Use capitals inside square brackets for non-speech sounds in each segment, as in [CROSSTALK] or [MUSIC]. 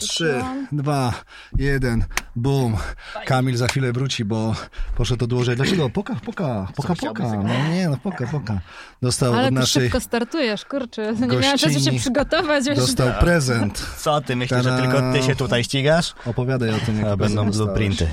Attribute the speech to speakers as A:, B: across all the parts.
A: Trzy, dwa, jeden, boom. Kamil za chwilę wróci, bo poszedł dłużej. Dlaczego? Poka, poka, poka, poka. No nie, no poka, poka. Dostał
B: Ale
A: od
B: ty
A: naszej
B: szybko startujesz, kurczę. Nie miałam czasu się przygotować. Wiesz,
A: dostał prezent.
C: Co ty myślisz, że tylko ty się tutaj ścigasz?
A: Opowiadaj o tym, jak
C: A będą blueprinty.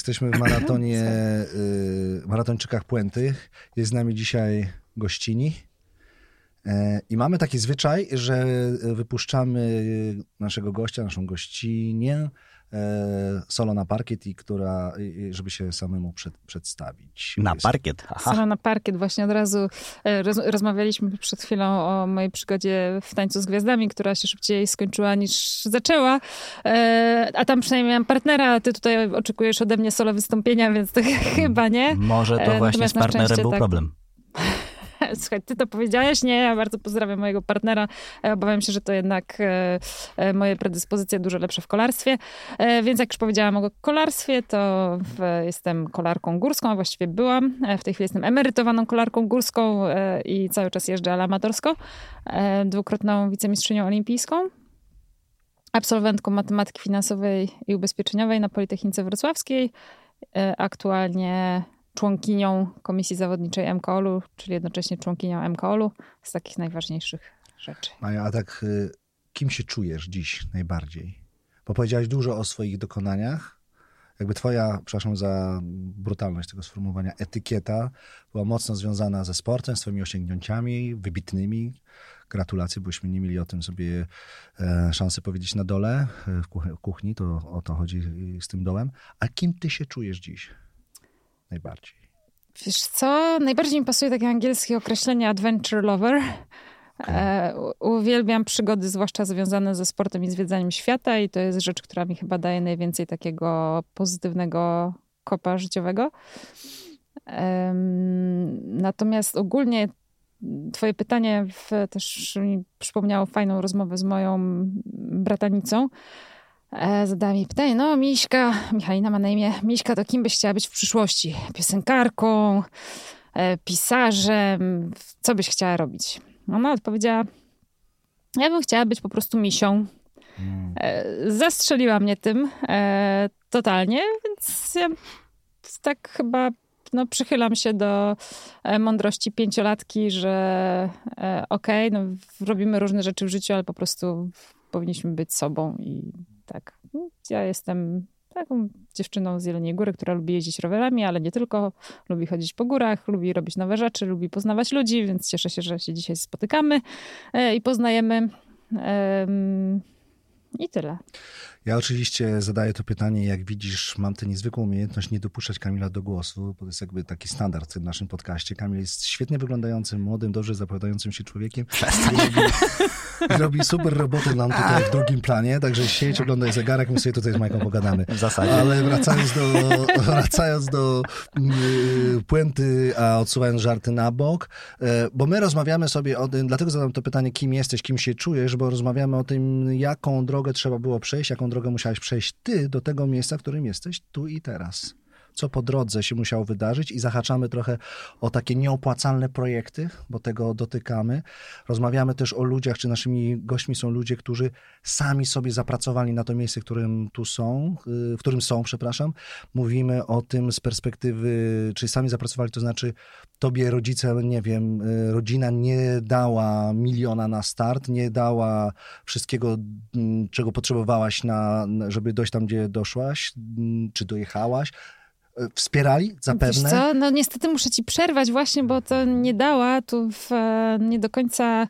A: Jesteśmy w maratonie, y, maratończykach Puentych. Jest z nami dzisiaj gościni. E, I mamy taki zwyczaj, że wypuszczamy naszego gościa, naszą gościnię solo na parkiet, i która, żeby się samemu przed, przedstawić.
C: Na
A: Jest-
C: parkiet. Aha.
B: Sara na parkiet właśnie od razu e, roz, rozmawialiśmy przed chwilą o mojej przygodzie w Tańcu z Gwiazdami, która się szybciej skończyła niż zaczęła. E, a tam przynajmniej miałam partnera, a ty tutaj oczekujesz ode mnie solo wystąpienia, więc to [LAUGHS] chyba nie.
C: Może to
B: E,
C: właśnie
B: natomiast
C: z partnerem był
B: tak.
C: problem.
B: Słuchaj, ty to powiedziałeś? Nie, ja bardzo pozdrawiam mojego partnera. E, Obawiam się, że to jednak e, e, moje predyspozycje dużo lepsze w kolarstwie. Więc jak już powiedziałam o kolarstwie, to jestem kolarką górską, a właściwie byłam. W tej chwili jestem emerytowaną kolarką górską i cały czas jeżdżę ale amatorsko. Dwukrotną wicemistrzynią olimpijską. Absolwentką matematyki finansowej i ubezpieczeniowej na Politechnice Wrocławskiej. Aktualnie członkinią Komisji Zawodniczej MKOL-u, czyli jednocześnie członkinią MKOL-u z takich najważniejszych rzeczy.
A: Maja, a tak y, kim się czujesz dziś najbardziej? Bo powiedziałaś dużo o swoich dokonaniach. Jakby twoja, przepraszam za brutalność tego sformułowania, etykieta była mocno związana ze sportem, z twoimi osiągnięciami wybitnymi. Gratulacje, bośmy nie mieli o tym sobie e, szansy powiedzieć na dole e, w kuch- kuchni, to o to chodzi z tym dołem. A kim ty się czujesz dziś najbardziej?
B: Wiesz co, najbardziej mi pasuje takie angielskie określenie adventure lover. E, u- uwielbiam przygody, zwłaszcza związane ze sportem i zwiedzaniem świata i to jest rzecz, która mi chyba daje najwięcej takiego pozytywnego kopa życiowego. Natomiast ogólnie twoje pytanie w, też mi przypomniało fajną rozmowę z moją bratanicą. E, zadała mi pytanie, no Miśka, Michalina ma na imię, Miśka, to kim byś chciała być w przyszłości? Piosenkarką, e, pisarzem, co byś chciała robić? Ona odpowiedziała, ja bym chciała być po prostu misią. E, zastrzeliła mnie tym totalnie, więc ja tak chyba no, przychylam się do mądrości pięciolatki, że okej, no, robimy różne rzeczy w życiu, ale po prostu powinniśmy być sobą i tak. Ja jestem taką dziewczyną z Jeleniej Góry, która lubi jeździć rowerami, ale nie tylko. Lubi chodzić po górach, lubi robić nowe rzeczy, lubi poznawać ludzi, więc cieszę się, że się dzisiaj spotykamy e, i poznajemy. Em, I tyle.
A: Ja oczywiście zadaję to pytanie, jak widzisz, mam tę niezwykłą umiejętność nie dopuszczać Kamila do głosu, bo to jest jakby taki standard w naszym podcaście. Kamil jest świetnie wyglądającym, młodym, dobrze zapowiadającym się człowiekiem. I robi, robi super robotę nam tutaj w drugim planie, także siedź, oglądaj zegarek, my sobie tutaj z Majką pogadamy.
C: W zasadzie.
A: Ale wracając do, wracając do yy, puenty, a odsuwając żarty na bok, e, bo my rozmawiamy sobie o tym, dlatego zadam to pytanie, kim jesteś, kim się czujesz, bo rozmawiamy o tym, jaką drogę trzeba było przejść, jaką drogę musiałeś przejść ty do tego miejsca, w którym jesteś tu i teraz. Co po drodze się musiało wydarzyć i zahaczamy trochę o takie nieopłacalne projekty, bo tego dotykamy. Rozmawiamy też o ludziach, czy naszymi gośćmi są ludzie, którzy sami sobie zapracowali na to miejsce, w którym tu są, y, w którym są, przepraszam. Mówimy o tym z perspektywy, czy sami zapracowali, to znaczy tobie rodzice, nie wiem, y, rodzina nie dała miliona na start, nie dała wszystkiego, mm, czego potrzebowałaś, na, żeby dojść tam, gdzie doszłaś, mm, czy dojechałaś. Y, Wspierali zapewne.
B: Wiesz co? No niestety muszę ci przerwać właśnie, bo to nie dała tu w, e, nie do końca...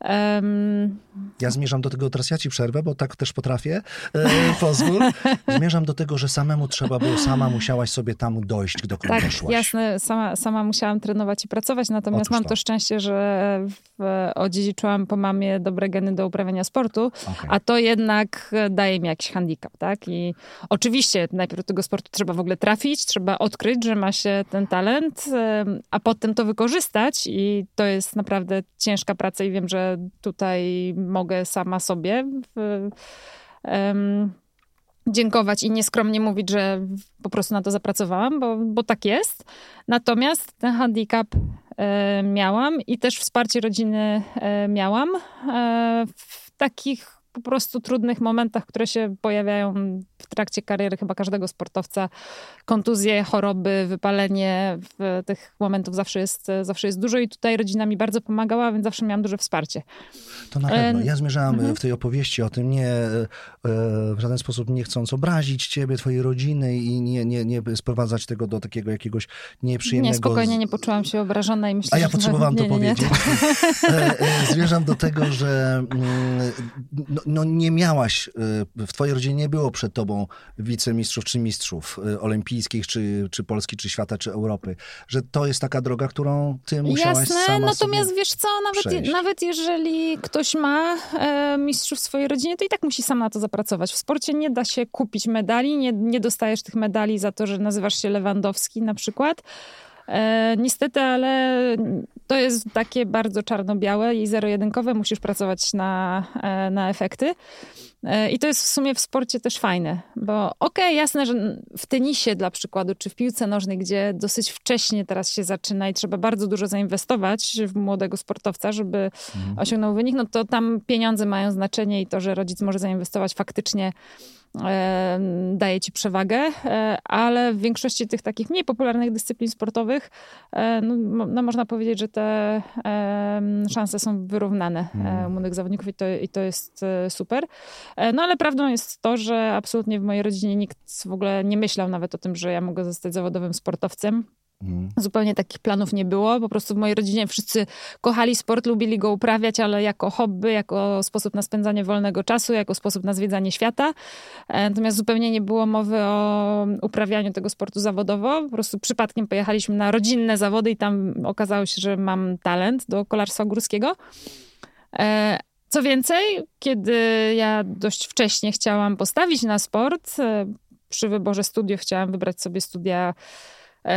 B: em,
A: Ja zmierzam do tego, teraz ja ci przerwę, bo tak też potrafię, e, pozwól. [LAUGHS] Zmierzam do tego, że samemu trzeba było, sama musiałaś sobie tam dojść, dokąd
B: tak,
A: doszłaś.
B: jasne, sama, sama musiałam trenować i pracować, natomiast
A: Otóż
B: mam
A: to.
B: to szczęście, że w, odziedziczyłam po mamie dobre geny do uprawiania sportu,
A: Okej.
B: a to jednak daje mi jakiś handicap, tak? I oczywiście najpierw do tego sportu trzeba w ogóle trafić, trzeba odkryć, że ma się ten talent, a potem to wykorzystać i to jest naprawdę ciężka praca i wiem, że tutaj mogę sama sobie w, dziękować i nieskromnie mówić, że po prostu na to zapracowałam, bo, bo tak jest. Natomiast ten handicap e, miałam i też wsparcie rodziny e, miałam e, w takich po prostu trudnych momentach, które się pojawiają w trakcie kariery chyba każdego sportowca. Kontuzje, choroby, wypalenie, w tych momentów zawsze jest, zawsze jest dużo i tutaj rodzina mi bardzo pomagała, więc zawsze miałam duże wsparcie.
A: To na pewno.
B: E,
A: Ja zmierzałam
B: mhm.
A: w tej opowieści o tym nie e, w żaden sposób nie chcąc obrazić ciebie, twojej rodziny i nie, nie, nie sprowadzać tego do takiego jakiegoś nieprzyjemnego...
B: Nie, spokojnie, nie poczułam się obrażona i myślę,
A: A ja potrzebowałam [LAUGHS]
B: nie,
A: to
B: nie, nie.
A: powiedzieć. E, e, Zmierzam do tego, że mm, no, no nie miałaś, e, w twojej rodzinie nie było przed tobą wicemistrzów czy mistrzów e, olimpijskich, czy, czy Polski, czy świata, czy Europy. Że to jest taka droga, którą ty musiałaś
B: Jasne,
A: sama
B: natomiast wiesz co, nawet,
A: przejść.
B: nawet jeżeli ktoś ma e, mistrzów w swojej rodzinie, to i tak musi sam na to zapracować. W sporcie nie da się kupić medali, nie, nie dostajesz tych medali za to, że nazywasz się Lewandowski na przykład. E, niestety, ale to jest takie bardzo czarno-białe i zero-jedynkowe. Musisz pracować na, e, na efekty. E, I to jest w sumie w sporcie też fajne, bo okej, jasne, że w tenisie dla przykładu, czy w piłce nożnej, gdzie dosyć wcześnie teraz się zaczyna i trzeba bardzo dużo zainwestować w młodego sportowca, żeby osiągnął wynik, no to tam pieniądze mają znaczenie i to, że rodzic może zainwestować faktycznie daje ci przewagę, e, ale w większości tych takich mniej popularnych dyscyplin sportowych e, no, no można powiedzieć, że te szanse są wyrównane e, u młodych zawodników i to, i to jest super. No ale prawdą jest to, że absolutnie w mojej rodzinie nikt w ogóle nie myślał nawet o tym, że ja mogę zostać zawodowym sportowcem.
A: Mhm.
B: Zupełnie takich planów nie było. Po prostu w mojej rodzinie wszyscy kochali sport, lubili go uprawiać, ale jako hobby, jako sposób na spędzanie wolnego czasu, jako sposób na zwiedzanie świata. E, Natomiast zupełnie nie było mowy o uprawianiu tego sportu zawodowo. Po prostu przypadkiem pojechaliśmy na rodzinne zawody i tam okazało się, że mam talent do kolarstwa górskiego. E, Co więcej, kiedy ja dość wcześnie chciałam postawić na sport, e, przy wyborze studiów chciałam wybrać sobie studia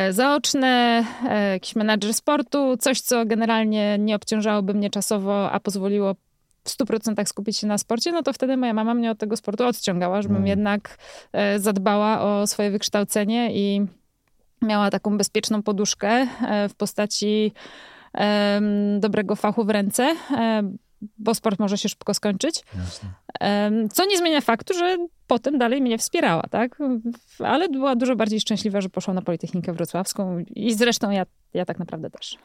B: zaoczne, e, jakiś menadżer sportu, coś, co generalnie nie obciążałoby mnie czasowo, a pozwoliło w 100% skupić się na sporcie, no to wtedy moja mama mnie od tego sportu odciągała, żebym
A: Mm.
B: jednak e, zadbała o swoje wykształcenie i miała taką bezpieczną poduszkę e, w postaci dobrego fachu w ręce, e, bo sport może się szybko skończyć.
A: Jasne.
B: Co nie zmienia faktu, że potem dalej mnie wspierała, tak? Ale była dużo bardziej szczęśliwa, że poszła na Politechnikę Wrocławską i zresztą ja, ja tak naprawdę też.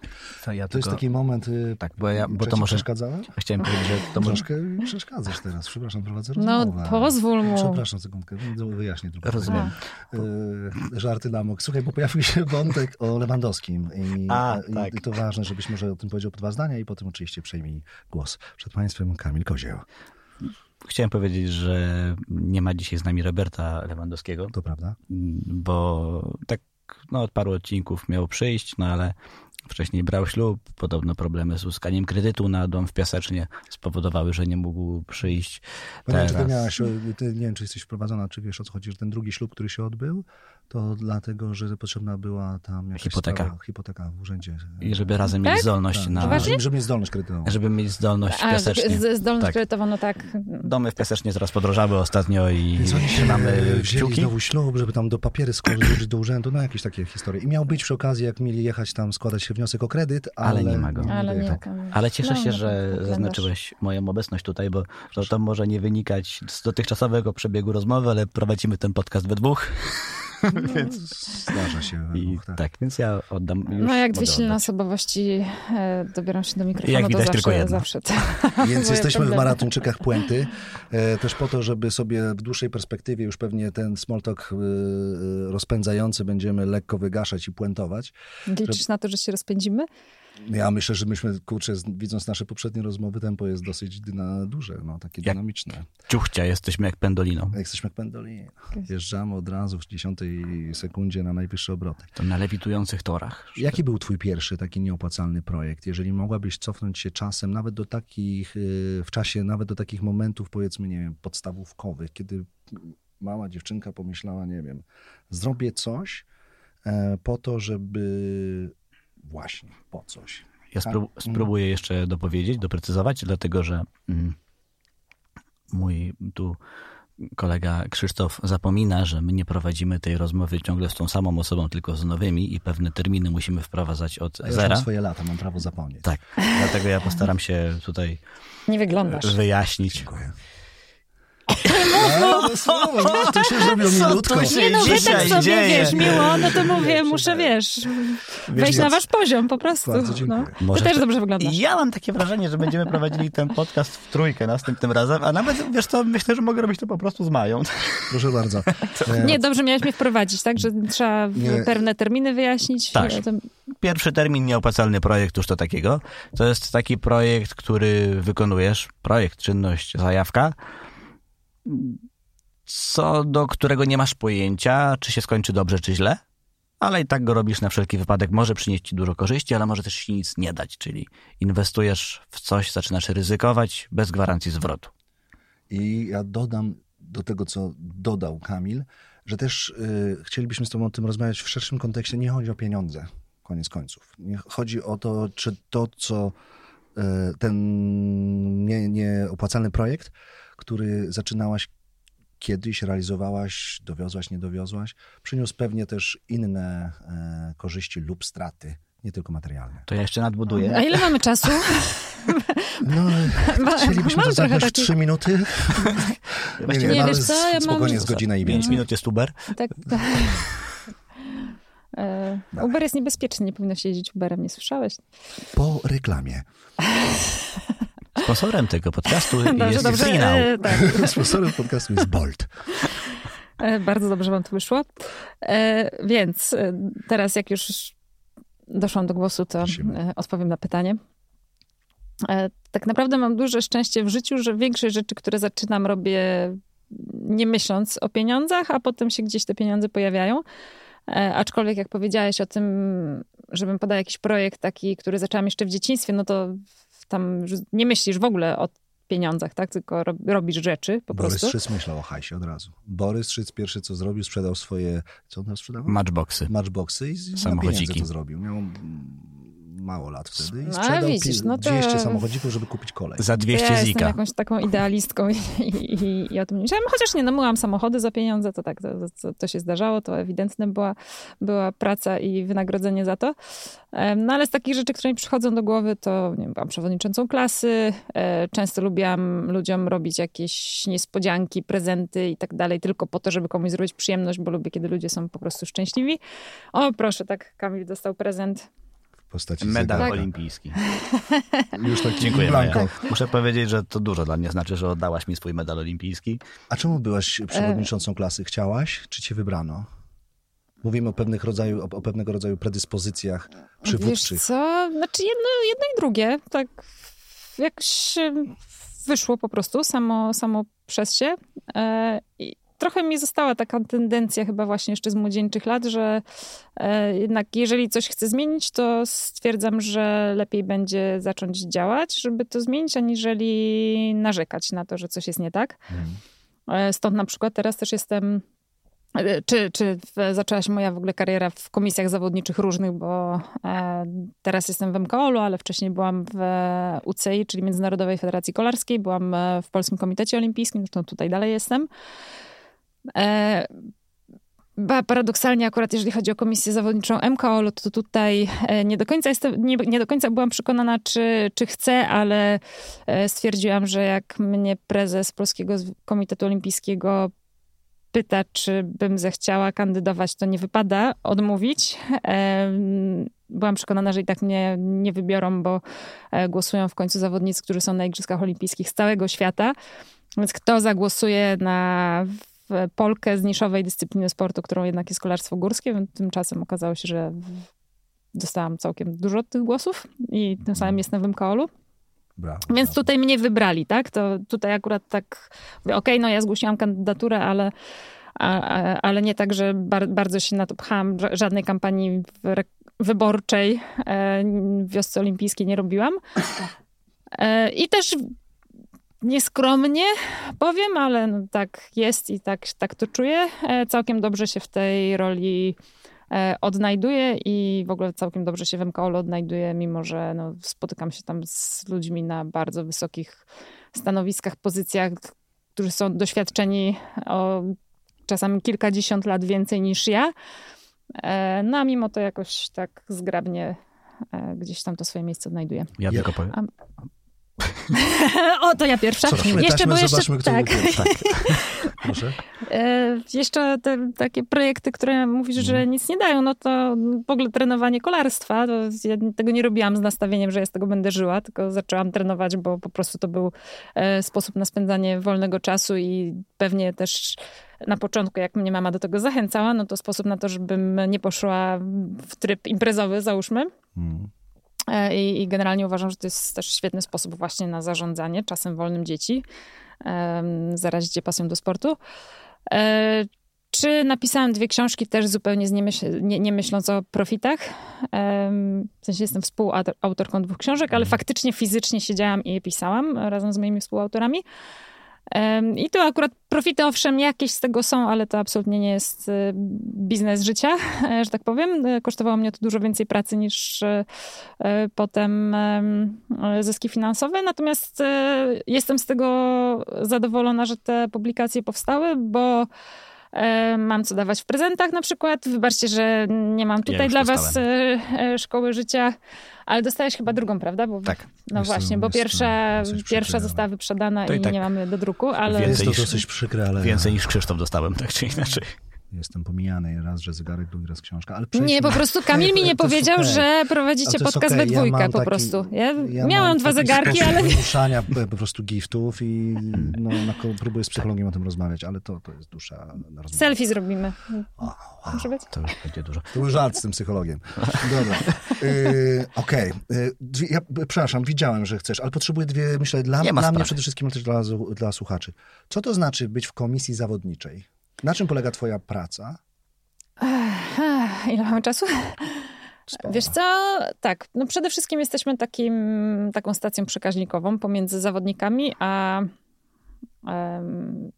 C: To ja
A: To jest taki moment... y,
C: Tak, bo, ja, bo to może...
A: przeszkadzałem?
C: Chciałem powiedzieć, że to może...
A: Troszkę mi przeszkadzasz teraz. Przepraszam, prowadzę
B: No
A: rozmowę.
B: pozwól mu.
A: Przepraszam sekundkę, wyjaśnię tylko.
C: Rozumiem.
A: Y, żarty na mok. Słuchaj, bo pojawił się wątek o Lewandowskim. I,
C: A,
A: i,
C: tak.
A: I to ważne, żebyś może o tym powiedział dwa zdania i potem oczywiście przejmij głos. Przed państwem Kamil Kozieł.
C: Chciałem powiedzieć, że nie ma dzisiaj z nami Roberta Lewandowskiego,
A: To prawda?
C: bo tak no, od paru odcinków miał przyjść, no ale wcześniej brał ślub. Podobno problemy z uzyskaniem kredytu na dom w Piasecznie spowodowały, że nie mógł przyjść
A: ty
C: teraz.
A: miałaś, ty, nie wiem, czy jesteś wprowadzona, czy wiesz o co chodzi, że ten drugi ślub, który się odbył, to dlatego, że potrzebna była tam jakaś
C: Hipoteka.
A: Stała, hipoteka w urzędzie.
C: I żeby razem mieć
B: Tak?
C: zdolność
A: Tak,
C: na...
A: żeby, żeby mieć zdolność kredytową.
C: Żeby mieć zdolność
B: A,
C: Piasecznie.
B: z- zdolność
C: Tak.
B: kredytową, no tak.
C: Domy w Piasecznie teraz podrożały ostatnio i
A: się
C: trzymamy
A: wzięli znowu ślub, żeby tam do papiery składać do urzędu, no jakieś takie historie. I miał być przy okazji, jak mieli jechać tam składać się wniosek o kredyt, ale,
C: Ale nie ma go.
B: Ale nie. tam-
C: Ale cieszę
B: no,
C: się,
B: no,
C: że
B: kalendarz.
C: zaznaczyłeś moją obecność tutaj, bo to, to może nie wynikać z dotychczasowego przebiegu rozmowy, ale prowadzimy ten podcast we dwóch. [LAUGHS]
A: No, zdarza się.
C: I
A: tak.
C: tak, więc ja oddam już.
B: No jak dwie silne osobowości e, dobieram się do mikrofonu,
C: Jak
B: to
C: widać,
B: zawsze,
C: tylko jedna.
B: zawsze to, [LAUGHS] [LAUGHS]
A: Więc jesteśmy w
B: problemy.
A: maratończykach puenty, e, też po to, żeby sobie w dłuższej perspektywie już pewnie ten small talk e, e, rozpędzający będziemy lekko wygaszać i puentować.
B: Liczysz na to, że się rozpędzimy?
A: Ja myślę, że myśmy, kurczę, widząc nasze poprzednie rozmowy, tempo jest dosyć dyna, duże, no, takie
C: Jak-
A: dynamiczne.
C: Ciuchcia, jesteśmy jak pendolino.
A: Jesteśmy jak pendolini. Jeżdżamy od razu w dziesiątej sekundzie na najwyższe obroty.
C: To na lewitujących torach.
A: Jaki był twój pierwszy taki nieopłacalny projekt? Jeżeli mogłabyś cofnąć się czasem, nawet do takich, y, w czasie, nawet do takich momentów, powiedzmy, nie wiem, podstawówkowych, kiedy mała dziewczynka pomyślała, nie wiem, zrobię coś e, po to, żeby właśnie, po coś.
C: Ja
A: Tak.
C: spró- spróbuję jeszcze dopowiedzieć, doprecyzować, dlatego że mm, mój tu kolega Krzysztof zapomina, że my nie prowadzimy tej rozmowy ciągle z tą samą osobą, tylko z nowymi i pewne terminy musimy wprowadzać od
A: A ja już
C: zera.
A: mam swoje lata, mam prawo zapomnieć.
C: Tak, dlatego ja postaram się tutaj
B: Nie wyglądasz.
C: wyjaśnić.
A: Dziękuję. No, słowo, to się zrobiło
C: się
B: Nie no, wy tak sobie,
C: dzieje?
B: wiesz, miło, no to mówię, muszę, wiesz, wejść na wasz poziom po prostu.
A: Bardzo dziękuję.
B: No.
C: Może
B: też
C: to-
B: dobrze wyglądasz.
C: Ja mam takie wrażenie, że będziemy prowadzili ten podcast w trójkę następnym razem, a nawet, wiesz co, myślę, że mogę robić to po prostu z Mają.
A: Proszę bardzo. [LAUGHS] E,
B: Nie, dobrze miałeś mnie wprowadzić, tak? Że trzeba
A: Nie.
B: pewne terminy wyjaśnić.
C: Tak.
B: To-
C: Pierwszy termin nieopłacalny projekt, już to takiego. To jest taki projekt, który wykonujesz, projekt, czynność, zajawka, co do którego nie masz pojęcia, czy się skończy dobrze, czy źle, ale i tak go robisz na wszelki wypadek. Może przynieść ci dużo korzyści, ale może też ci nic nie dać, czyli inwestujesz w coś, zaczynasz ryzykować bez gwarancji zwrotu.
A: I ja dodam do tego, co dodał Kamil, że też y, chcielibyśmy z Tobą o tym rozmawiać w szerszym kontekście. Nie chodzi o pieniądze, koniec końców. Nie chodzi o to, czy to, co y, ten nie- nieopłacalny projekt, który zaczynałaś kiedyś, realizowałaś, dowiozłaś, nie dowiozłaś, przyniósł pewnie też inne e, korzyści lub straty, nie tylko materialne.
C: To ja jeszcze nadbuduję.
B: A ile mamy czasu? [LAUGHS]
A: No, chcielibyśmy to w
B: trochę
A: trzy minuty. [LAUGHS]
C: Właściwie
B: Nie,
A: ale
B: wiesz co, ja mam-
A: spokojnie jest godzina i
C: Pięć minut jest Uber.
B: Tak. E, Uber jest niebezpieczny, nie powinno się jeździć Uberem, nie słyszałeś?
A: Po reklamie. [LAUGHS]
C: Sponsorem tego podcastu [LAUGHS]
B: Dobrze,
C: jest
B: dobrze.
C: Freenow.
B: E, tak. [LAUGHS]
A: Sponsorem podcastu jest Bolt.
B: E, Bardzo dobrze wam to wyszło. E, Więc teraz, jak już doszłam do głosu, to
A: Prosimy.
B: odpowiem na pytanie. E, Tak naprawdę mam duże szczęście w życiu, że większość rzeczy, które zaczynam, robię nie myśląc o pieniądzach, a potem się gdzieś te pieniądze pojawiają. Aczkolwiek, jak powiedziałeś o tym, żebym podał jakiś projekt taki, który zaczęłam jeszcze w dzieciństwie, no to tam nie myślisz w ogóle o pieniądzach, tak? Tylko rob- robisz rzeczy po
A: Borys
B: prostu.
A: Szyc myślał o hajsie od razu. Borys Szyc pierwszy co zrobił, sprzedał swoje, co on tam sprzedawał?
C: Matchboxy.
A: Matchboxy i z na
C: Samochodziki.
A: pieniądze to zrobił. Miał mm, mało lat wtedy i
B: No,
A: sprzedał
B: widzisz,
A: pi-
B: no to-
A: 200 samochodzików, żeby kupić kolej.
C: Za
B: To
C: 200
B: ja
C: zika.
B: jakąś taką idealistką i, i, i, o tym nie myślałam. Chociaż nie, no myłam samochody za pieniądze, to tak, to, to, to się zdarzało, to ewidentne była, była praca i wynagrodzenie za to. No ale z takich rzeczy, które mi przychodzą do głowy, to nie wiem, byłam przewodniczącą klasy, e, często lubiłam ludziom robić jakieś niespodzianki, prezenty i tak dalej, tylko po to, żeby komuś zrobić przyjemność, bo lubię, kiedy ludzie są po prostu szczęśliwi. O, proszę, tak, Kamil dostał prezent.
A: Postaci
C: Medal
A: zegarka.
C: olimpijski.
A: Już taki
C: Dziękuję,
A: blanko.
C: Muszę powiedzieć, że to dużo dla mnie znaczy, że oddałaś mi swój medal olimpijski.
A: A czemu byłaś przewodniczącą klasy? Chciałaś, czy cię wybrano? Mówimy o, pewnych rodzaju, o, o pewnego rodzaju predyspozycjach
B: Wiesz
A: przywódczych.
B: co? Znaczy jedno, jedno i drugie. Tak jakoś wyszło po prostu samo, samo przez się. E, I trochę mi została taka tendencja chyba właśnie jeszcze z młodzieńczych lat, że e, jednak jeżeli coś chcę zmienić, to stwierdzam, że lepiej będzie zacząć działać, żeby to zmienić, aniżeli narzekać na to, że coś jest nie tak.
A: Mhm.
B: E, Stąd na przykład teraz też jestem. e, Czy, czy zaczęła się moja w ogóle kariera w komisjach zawodniczych różnych, bo teraz jestem w MKOL-u, ale wcześniej byłam w UCI, czyli Międzynarodowej Federacji Kolarskiej, byłam w Polskim Komitecie Olimpijskim, zresztą tutaj dalej jestem. E, Paradoksalnie akurat jeżeli chodzi o komisję zawodniczą MKOL, to tutaj e, nie do końca jestem, nie, nie do końca byłam przekonana, czy, czy chcę, ale e, stwierdziłam, że jak mnie prezes Polskiego Komitetu Olimpijskiego pyta, czy bym zechciała kandydować, to nie wypada odmówić. Byłam przekonana, że i tak mnie nie wybiorą, bo głosują w końcu zawodnicy, którzy są na Igrzyskach Olimpijskich z całego świata. Więc kto zagłosuje na Polkę z niszowej dyscypliny sportu, którą jednak jest kolarstwo górskie, tymczasem okazało się, że dostałam całkiem dużo tych głosów i tym samym jestem w MKOL-u.
A: Brawo,
B: Więc
A: brawo.
B: tutaj mnie wybrali, tak? To tutaj akurat tak, mówię, okej, no ja zgłosiłam kandydaturę, ale, a, a, ale nie tak, że bar, bardzo się na to pchałam. Ża- Żadnej kampanii wyborczej e, w wiosce olimpijskiej nie robiłam. [LAUGHS] E, I też nieskromnie powiem, ale no tak jest i tak, tak to czuję. E, całkiem dobrze się w tej roli e, odnajduję i w ogóle całkiem dobrze się w MKOL odnajduję, mimo że no, spotykam się tam z ludźmi na bardzo wysokich stanowiskach, pozycjach, którzy są doświadczeni o czasami kilkadziesiąt lat więcej niż ja. E, no a mimo to jakoś tak zgrabnie gdzieś tam to swoje miejsce odnajduje.
C: Ja, ja tylko powiem. A... [LAUGHS]
B: o, to ja pierwsza.
A: Cofnijmy jeszcze, taśmy, bo jeszcze, zobaczmy, kto tak. tak. [LAUGHS]
B: Proszę. E, jeszcze te takie projekty, które mówisz, że mhm. nic nie dają, no to w ogóle trenowanie kolarstwa, to ja tego nie robiłam z nastawieniem, że ja z tego będę żyła, tylko zaczęłam trenować, bo po prostu to był e, sposób na spędzanie wolnego czasu i pewnie też na początku, jak mnie mama do tego zachęcała, no to sposób na to, żebym nie poszła w tryb imprezowy, załóżmy. Hmm. I, I, generalnie uważam, że to jest też świetny sposób właśnie na zarządzanie czasem wolnym dzieci, zarazić je pasją do sportu. E, czy napisałam dwie książki też zupełnie nie, myśl, nie, nie, myśląc o profitach? W sensie jestem współautorką dwóch książek, ale mhm. faktycznie fizycznie siedziałam i je pisałam razem z moimi współautorami. I tu akurat profity owszem jakieś z tego są, ale to absolutnie nie jest y, biznes życia, [LAUGHS] że tak powiem. Y, kosztowało mnie to dużo więcej pracy niż y, potem zyski finansowe. Natomiast jestem z tego zadowolona, że te publikacje powstały, bo mam co dawać w prezentach na przykład. Wybaczcie, że nie mam tutaj ja dla dostałem. was e, szkoły życia, ale dostajesz chyba drugą, prawda? Bo,
C: tak.
B: No właśnie, bo pierwsza, pierwsza została wyprzedana i, i tak nie mamy do druku, ale...
A: Więcej jest to dosyć przykre, ale...
C: Więcej niż Krzysztof dostałem, [LAUGHS] tak czy inaczej.
A: Jestem pomijany raz, że zegarek, drugi raz książka. Ale
B: nie, po prostu Kamil mi nie [LAUGHS] powiedział, okay. że prowadzicie podcast okay. we dwójkę ja po taki, prostu. Ja, ja miałam dwa zegarki, ale...
A: wymuszania po prostu giftów i no, na, próbuję z psychologiem o tym rozmawiać, ale to, to jest dusza na rozmowę.
B: Selfie zrobimy. wow. Może być?
C: To już będzie dużo.
A: To był żart z tym psychologiem. Dobra. Yy, Okej. Okay. Ja, przepraszam, widziałem, że chcesz, ale potrzebuję dwie, myślę, dla, dla mnie przede wszystkim, ale też dla, dla słuchaczy. Co to znaczy być w komisji zawodniczej? Na czym polega twoja praca?
B: Ile mamy czasu? Sporo. Wiesz co, tak, no przede wszystkim jesteśmy takim, taką stacją przekaźnikową pomiędzy zawodnikami a um,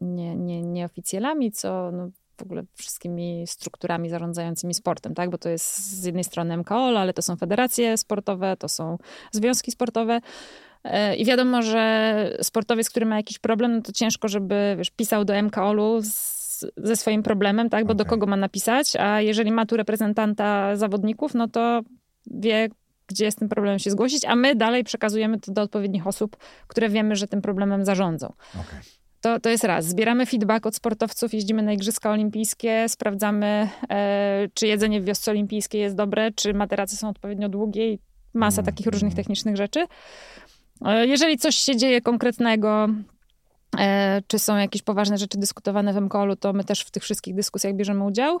B: nie, nie, nie oficjalami, co no, w ogóle wszystkimi strukturami zarządzającymi sportem, tak? Bo to jest z jednej strony MKOL, ale to są federacje sportowe, to są związki sportowe. I wiadomo, że sportowiec, który ma jakiś problem, no to ciężko, żeby wiesz, pisał do MKOL-u z, ze swoim problemem, tak? Bo okay. do kogo ma napisać, a jeżeli ma tu reprezentanta zawodników, no to wie, gdzie jest tym problemem się zgłosić, a my dalej przekazujemy to do odpowiednich osób, które wiemy, że tym problemem zarządzą. Okay. To, to jest raz. Zbieramy feedback od sportowców, jeździmy na Igrzyska Olimpijskie, sprawdzamy, e, czy jedzenie w wiosce olimpijskiej jest dobre, czy materace są odpowiednio długie i masa mm, takich różnych mm. technicznych rzeczy. E, jeżeli coś się dzieje konkretnego, e, czy są jakieś poważne rzeczy dyskutowane w MKOL-u, to my też w tych wszystkich dyskusjach bierzemy udział.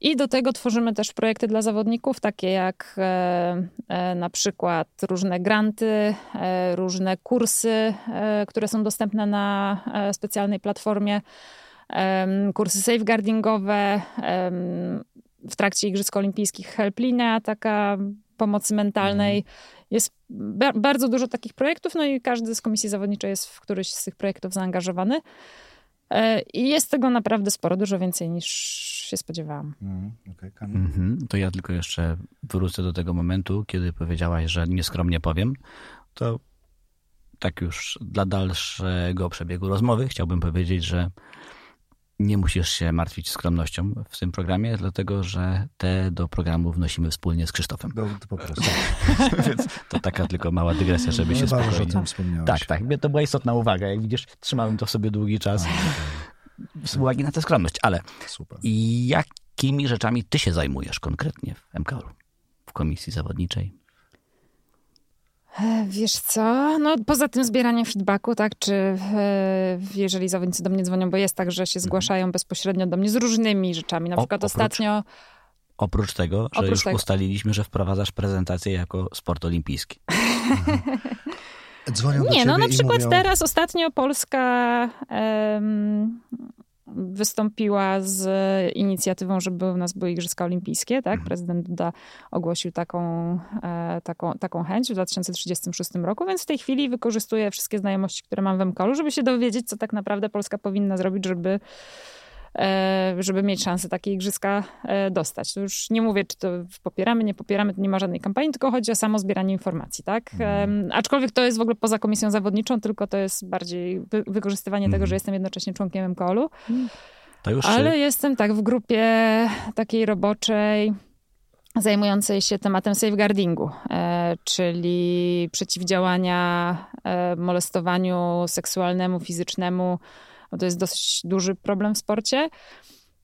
B: I do tego tworzymy też projekty dla zawodników, takie jak e, na przykład różne granty, różne kursy, które są dostępne na specjalnej platformie, kursy safeguardingowe, w trakcie Igrzysk Olimpijskich helplinea, taka pomocy mentalnej. Jest ba bardzo dużo takich projektów, no i każdy z komisji zawodniczej jest w któryś z tych projektów zaangażowany. E, I jest tego naprawdę sporo, dużo więcej niż się spodziewałam. Mm,
C: okay, mm -hmm. To ja tylko jeszcze wrócę do tego momentu, kiedy powiedziałaś, że nieskromnie powiem. To tak już dla dalszego przebiegu rozmowy chciałbym powiedzieć, że nie musisz się martwić skromnością w tym programie, dlatego że te do programu wnosimy wspólnie z Krzysztofem.
A: No, to po prostu. [LAUGHS]
C: Więc to taka tylko mała dygresja, żeby no, się spokojnie... że o tym wspomniałeś. Tak, tak. To była istotna uwaga. Jak widzisz, trzymałem to w sobie długi czas. Z uwagi na tę skromność. Ale Super. jakimi rzeczami ty się zajmujesz konkretnie w MKOL, w komisji zawodniczej?
B: E, wiesz co, no poza tym zbieraniem feedbacku, tak, czy e, jeżeli zawodnicy do mnie dzwonią, bo jest tak, że się mhm. zgłaszają bezpośrednio do mnie z różnymi rzeczami, na o, przykład oprócz, ostatnio...
C: Oprócz tego, że oprócz już tego. ustaliliśmy, że wprowadzasz prezentację jako sport olimpijski. [LAUGHS]
A: Dzwonią
B: Nie, no na przykład mówią... teraz ostatnio Polska um, wystąpiła z inicjatywą, żeby u nas były Igrzyska Olimpijskie, tak? Mhm. Prezydent Duda ogłosił taką, e, taką, taką chęć w 2036 roku, więc w tej chwili wykorzystuję wszystkie znajomości, które mam w MKOL-u, żeby się dowiedzieć, co tak naprawdę Polska powinna zrobić, żeby żeby mieć szansę takie igrzyska e, dostać. To już nie mówię, czy to popieramy, nie popieramy, to nie ma żadnej kampanii, tylko chodzi o samo zbieranie informacji, tak? Mhm. Aczkolwiek to jest w ogóle poza komisją zawodniczą, tylko to jest bardziej wykorzystywanie mhm. tego, że jestem jednocześnie członkiem MKOL-u. Ale się... jestem tak w grupie takiej roboczej, zajmującej się tematem safeguardingu, e, czyli przeciwdziałania e, molestowaniu seksualnemu, fizycznemu. Bo to jest dosyć duży problem w sporcie.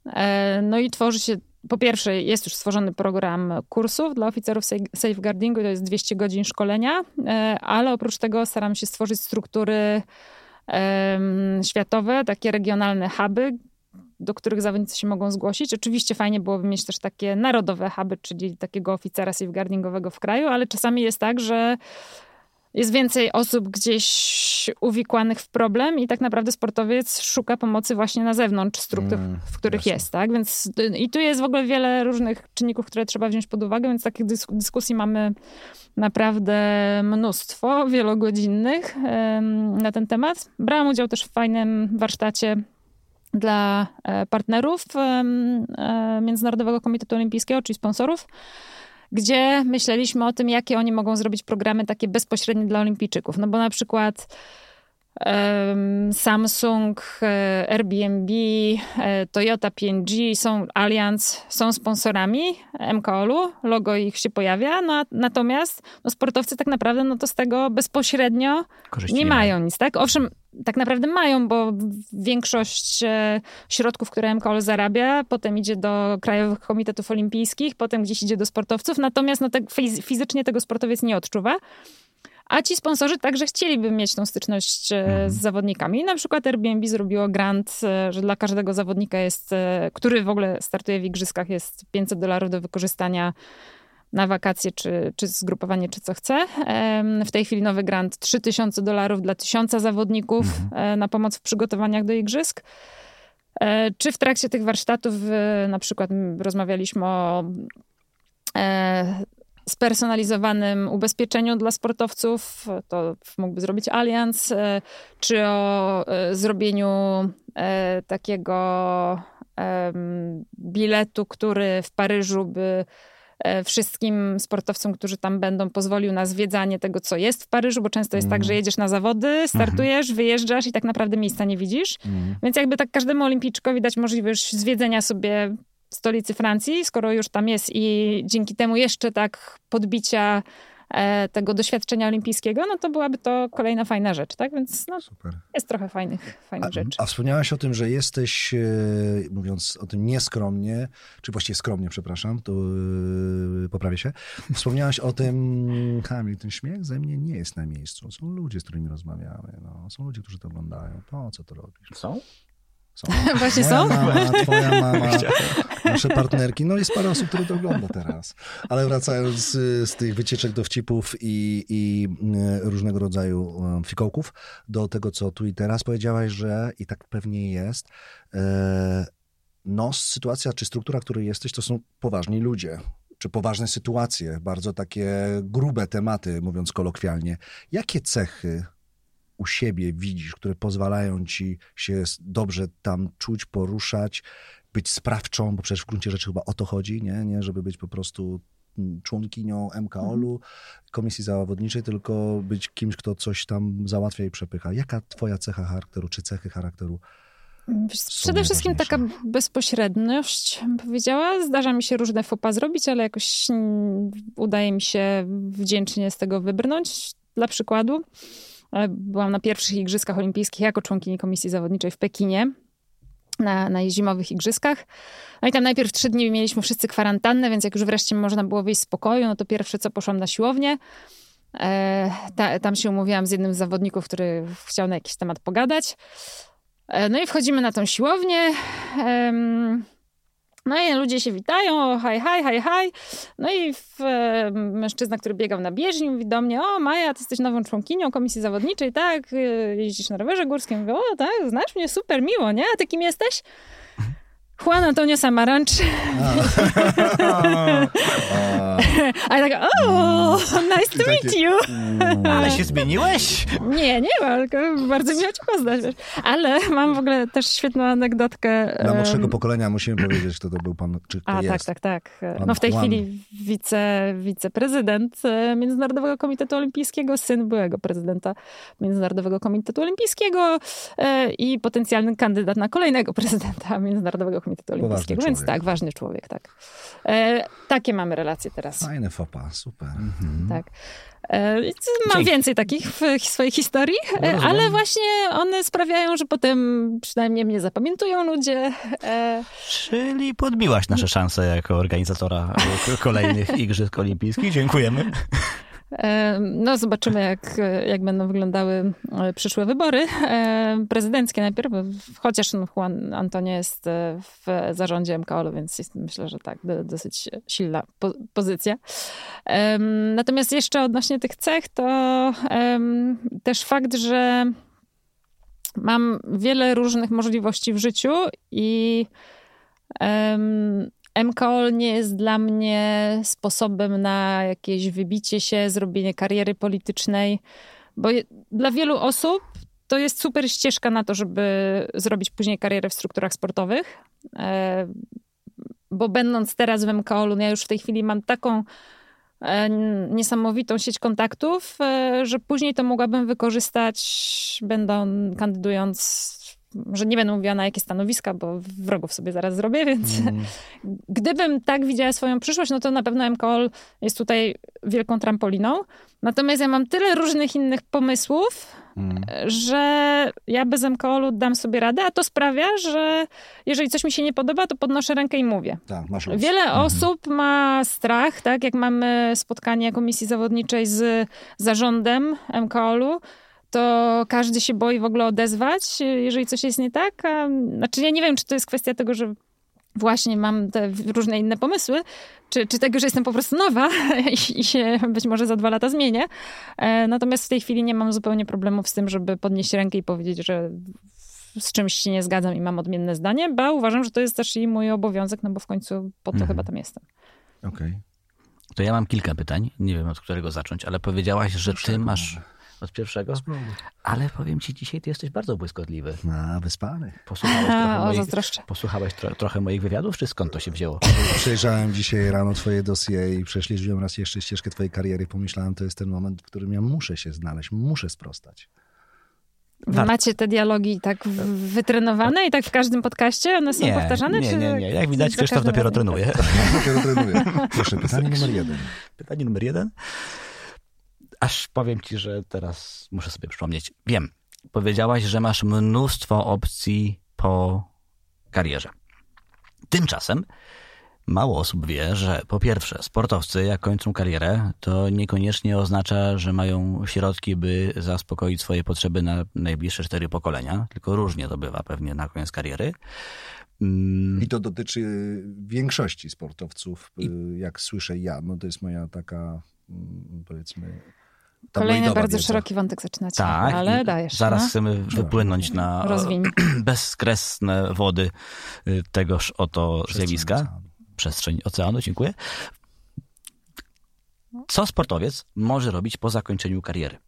B: E, no i tworzy się, po pierwsze, jest już stworzony program kursów dla oficerów safeguardingu, to jest 200 godzin szkolenia, ale oprócz tego staram się stworzyć struktury światowe, takie regionalne huby, do których zawodnicy się mogą zgłosić. Oczywiście fajnie byłoby mieć też takie narodowe huby, czyli takiego oficera safeguardingowego w kraju, ale czasami jest tak, że jest więcej osób gdzieś uwikłanych w problem i tak naprawdę sportowiec szuka pomocy właśnie na zewnątrz struktur, mm, w których jest, tak? Więc i tu jest w ogóle wiele różnych czynników, które trzeba wziąć pod uwagę, więc takich dyskusji mamy naprawdę mnóstwo, wielogodzinnych na ten temat. Brałam udział też w fajnym warsztacie dla e, partnerów e, Międzynarodowego Komitetu Olimpijskiego, czyli sponsorów, gdzie myśleliśmy o tym, jakie oni mogą zrobić programy takie bezpośrednie dla olimpijczyków. No bo na przykład Samsung, e, Airbnb, e, Toyota, PNG, są Allianz, są sponsorami MKOL-u, logo ich się pojawia, no, natomiast no, sportowcy tak naprawdę no, to z tego bezpośrednio Korzyści nie mają nic, tak? Owszem, tak naprawdę mają, bo większość e, środków, które MKOL zarabia, potem idzie do krajowych komitetów olimpijskich, potem gdzieś idzie do sportowców, natomiast no, te, fizycznie tego sportowiec nie odczuwa. A ci sponsorzy także chcieliby mieć tą styczność e, mhm. z zawodnikami. Na przykład Airbnb zrobiło grant, e, że dla każdego zawodnika jest, e, który w ogóle startuje w igrzyskach, jest 500 dolarów do wykorzystania na wakacje, czy, czy zgrupowanie, czy co chce. W tej chwili nowy grant 3000 dolarów dla tysiąca zawodników mhm. na pomoc w przygotowaniach do igrzysk. Czy w trakcie tych warsztatów na przykład rozmawialiśmy o spersonalizowanym ubezpieczeniu dla sportowców, to mógłby zrobić Allianz, e, czy o e, zrobieniu e, takiego biletu, który w Paryżu by wszystkim sportowcom, którzy tam będą, pozwolił na zwiedzanie tego, co jest w Paryżu, bo często jest mm. tak, że mhm. jedziesz na zawody, startujesz, mm. wyjeżdżasz i tak naprawdę miejsca nie widzisz. Mm. Więc jakby tak każdemu olimpijczykowi dać możliwość zwiedzenia sobie stolicy Francji, skoro już tam jest i dzięki temu jeszcze tak podbicia e, tego doświadczenia olimpijskiego, no to byłaby to kolejna fajna rzecz, tak? Więc no, Super. jest trochę fajnych, fajnych
A: a,
B: rzeczy.
A: A wspomniałaś o tym, że jesteś, e, mówiąc o tym nieskromnie, czy właściwie skromnie, przepraszam, to e, poprawię się. Wspomniałaś o tym, Kamil, ten śmiech ze mnie nie jest na miejscu. Są ludzie, z którymi rozmawiamy. No. Są ludzie, którzy to oglądają. Po co to robisz?
C: Są?
A: Są. [LAUGHS]
B: Właśnie
A: Moja
B: są?
A: mama, twoja mama, [LAUGHS] nasze partnerki. No jest parę osób, które to ogląda teraz. Ale wracając z, z tych wycieczek dowcipów i, i y, różnego rodzaju um, fikołków do tego, co tu i teraz powiedziałaś, że i tak pewnie jest, e, no sytuacja czy struktura, której jesteś, to są poważni ludzie czy poważne sytuacje, bardzo takie grube tematy, mówiąc kolokwialnie. Jakie cechy u siebie widzisz, które pozwalają ci się dobrze tam czuć, poruszać, być sprawczą, bo przecież w gruncie rzeczy chyba o to chodzi, nie, nie żeby być po prostu mm, członkinią MKOL-u, mhm. komisji zawodniczej, tylko być kimś, kto coś tam załatwia i przepycha. Jaka twoja cecha charakteru, czy cechy charakteru
B: Przede wszystkim taka bezpośredność, bym powiedziała. Zdarza mi się różne fopa zrobić, ale jakoś udaje mi się wdzięcznie z tego wybrnąć. Dla przykładu, Byłam na pierwszych Igrzyskach Olimpijskich jako członkini komisji zawodniczej w Pekinie. Na, na zimowych igrzyskach. No i tam najpierw trzy dni mieliśmy wszyscy kwarantannę, więc jak już wreszcie można było wyjść z pokoju, no to pierwsze co poszłam na siłownię. E, ta, tam się umówiłam z jednym z zawodników, który chciał na jakiś temat pogadać. E, no i wchodzimy na tą siłownię. No i ludzie się witają, haj, haj, haj, haj. No i w, e, mężczyzna, który biegał na bieżni, mówi do mnie, o Maja, ty jesteś nową członkinią komisji zawodniczej, tak? E, jeździsz na rowerze górskim. Mówię, o tak, znasz mnie, super miło, nie? A ty kim jesteś? Juan Antonio Samaranch. A [LAUGHS] ja tak, o, nice to meet you.
C: Ale się zmieniłeś?
B: Nie, nie ma, tylko bardzo miło cię poznać. Wiesz. Ale mam w ogóle też świetną anegdotkę.
A: Dla młodszego pokolenia musimy powiedzieć, kto to był pan, czy kto
B: A,
A: jest.
B: tak, tak, tak.
A: Pan
B: No w tej
A: Juan.
B: chwili wice, wiceprezydent e, Międzynarodowego Komitetu Olimpijskiego, syn byłego prezydenta Międzynarodowego Komitetu Olimpijskiego e, i potencjalny kandydat na kolejnego prezydenta Międzynarodowego Komitetu
A: Poważny
B: Olimpijskiego. Więc tak, ważny człowiek, tak. E, takie mamy relacje teraz.
A: Fajny fopa, super.
B: Tak. E, Mam więcej takich w swojej historii,
C: rozumiem.
B: ale właśnie one sprawiają, że potem przynajmniej mnie zapamiętują ludzie. E,
C: Czyli podbiłaś nasze szanse jako organizatora [LAUGHS] kolejnych Igrzysk Olimpijskich. Dziękujemy.
B: No, zobaczymy, jak, jak będą wyglądały e, przyszłe wybory e, prezydenckie najpierw, chociaż no, Juan Antonio jest e, w zarządzie MKOL-u, więc jest, myślę, że tak, do, dosyć silna po, pozycja. Natomiast jeszcze odnośnie tych cech, to też fakt, że mam wiele różnych możliwości w życiu i MKOL nie jest dla mnie sposobem na jakieś wybicie się, zrobienie kariery politycznej, bo je, dla wielu osób to jest super ścieżka na to, żeby zrobić później karierę w strukturach sportowych. E, bo będąc teraz w MKOL-u, ja już w tej chwili mam taką e, niesamowitą sieć kontaktów, e, że później to mogłabym wykorzystać, będą kandydując, że nie będę mówiła na jakie stanowiska, bo wrogów sobie zaraz zrobię, więc
A: Mm. [LAUGHS]
B: gdybym tak widziała swoją przyszłość, no to na pewno MKOL jest tutaj wielką trampoliną. Natomiast ja mam tyle różnych innych pomysłów,
A: Mm.
B: że ja bez MKOL-u dam sobie radę, a to sprawia, że jeżeli coś mi się nie podoba, to podnoszę rękę i mówię.
A: Tak, masz rację.
B: Wiele osób ma strach, tak? Jak mamy spotkanie komisji zawodniczej z zarządem MKOL-u, to każdy się boi w ogóle odezwać, jeżeli coś jest nie tak. A, znaczy, ja nie wiem, czy to jest kwestia tego, że właśnie mam te różne inne pomysły, czy, czy tego, że jestem po prostu nowa [LAUGHS] i, i się być może za dwa lata zmienię. E, natomiast w tej chwili nie mam zupełnie problemów z tym, żeby podnieść rękę i powiedzieć, że z czymś się nie zgadzam i mam odmienne zdanie, bo uważam, że to jest też i mój obowiązek, no bo w końcu po to
C: Mhm.
B: chyba tam jestem.
A: Okej.
C: To ja mam kilka pytań. Nie wiem, od którego zacząć, ale powiedziałaś, że ty masz... Od pierwszego? Ale powiem ci, dzisiaj ty jesteś bardzo błyskotliwy.
A: Na wyspany.
C: Posłuchałeś [LAUGHS] trochę
B: A, o,
C: moich, posłuchałeś tro, trochę moich wywiadów, czy skąd to się wzięło?
A: Przejrzałem dzisiaj rano twoje dosie i prześledziłem raz jeszcze ścieżkę twojej kariery. Pomyślałem, to jest ten moment, w którym ja muszę się znaleźć, muszę sprostać.
C: Warto.
B: macie te dialogi tak wytrenowane i tak w każdym podcaście one są
C: Nie,
B: powtarzane?
C: nie, nie, nie. Jak widać, Krzysztof dopiero
B: razem?
C: trenuje.
A: Dopiero trenuję. Proszę, pytanie [LAUGHS] numer jeden.
C: Pytanie numer jeden. Aż powiem ci, że teraz muszę sobie przypomnieć. Wiem, powiedziałaś, że masz mnóstwo opcji po karierze. Tymczasem mało osób wie, że po pierwsze, sportowcy jak kończą karierę, to niekoniecznie oznacza, że mają środki, by zaspokoić swoje potrzeby na najbliższe cztery pokolenia, tylko różnie to bywa pewnie na koniec kariery. Mm,
A: I to dotyczy większości sportowców, y, jak słyszę ja. No to jest moja taka, mm, powiedzmy,
B: Kolejny
A: tabloidowa
B: bardzo
A: wiedza.
B: szeroki wątek zaczynacie,
C: Tak,
B: ale dajesz.
C: zaraz
B: no.
C: chcemy wypłynąć na
B: Rozwiń. [CLEARS THROAT]
C: bezkresne wody y, tegoż oto
A: Przestrzeń
C: zjawiska.
A: oceanu.
C: Przestrzeń oceanu, dziękuję. Co sportowiec może robić po zakończeniu kariery?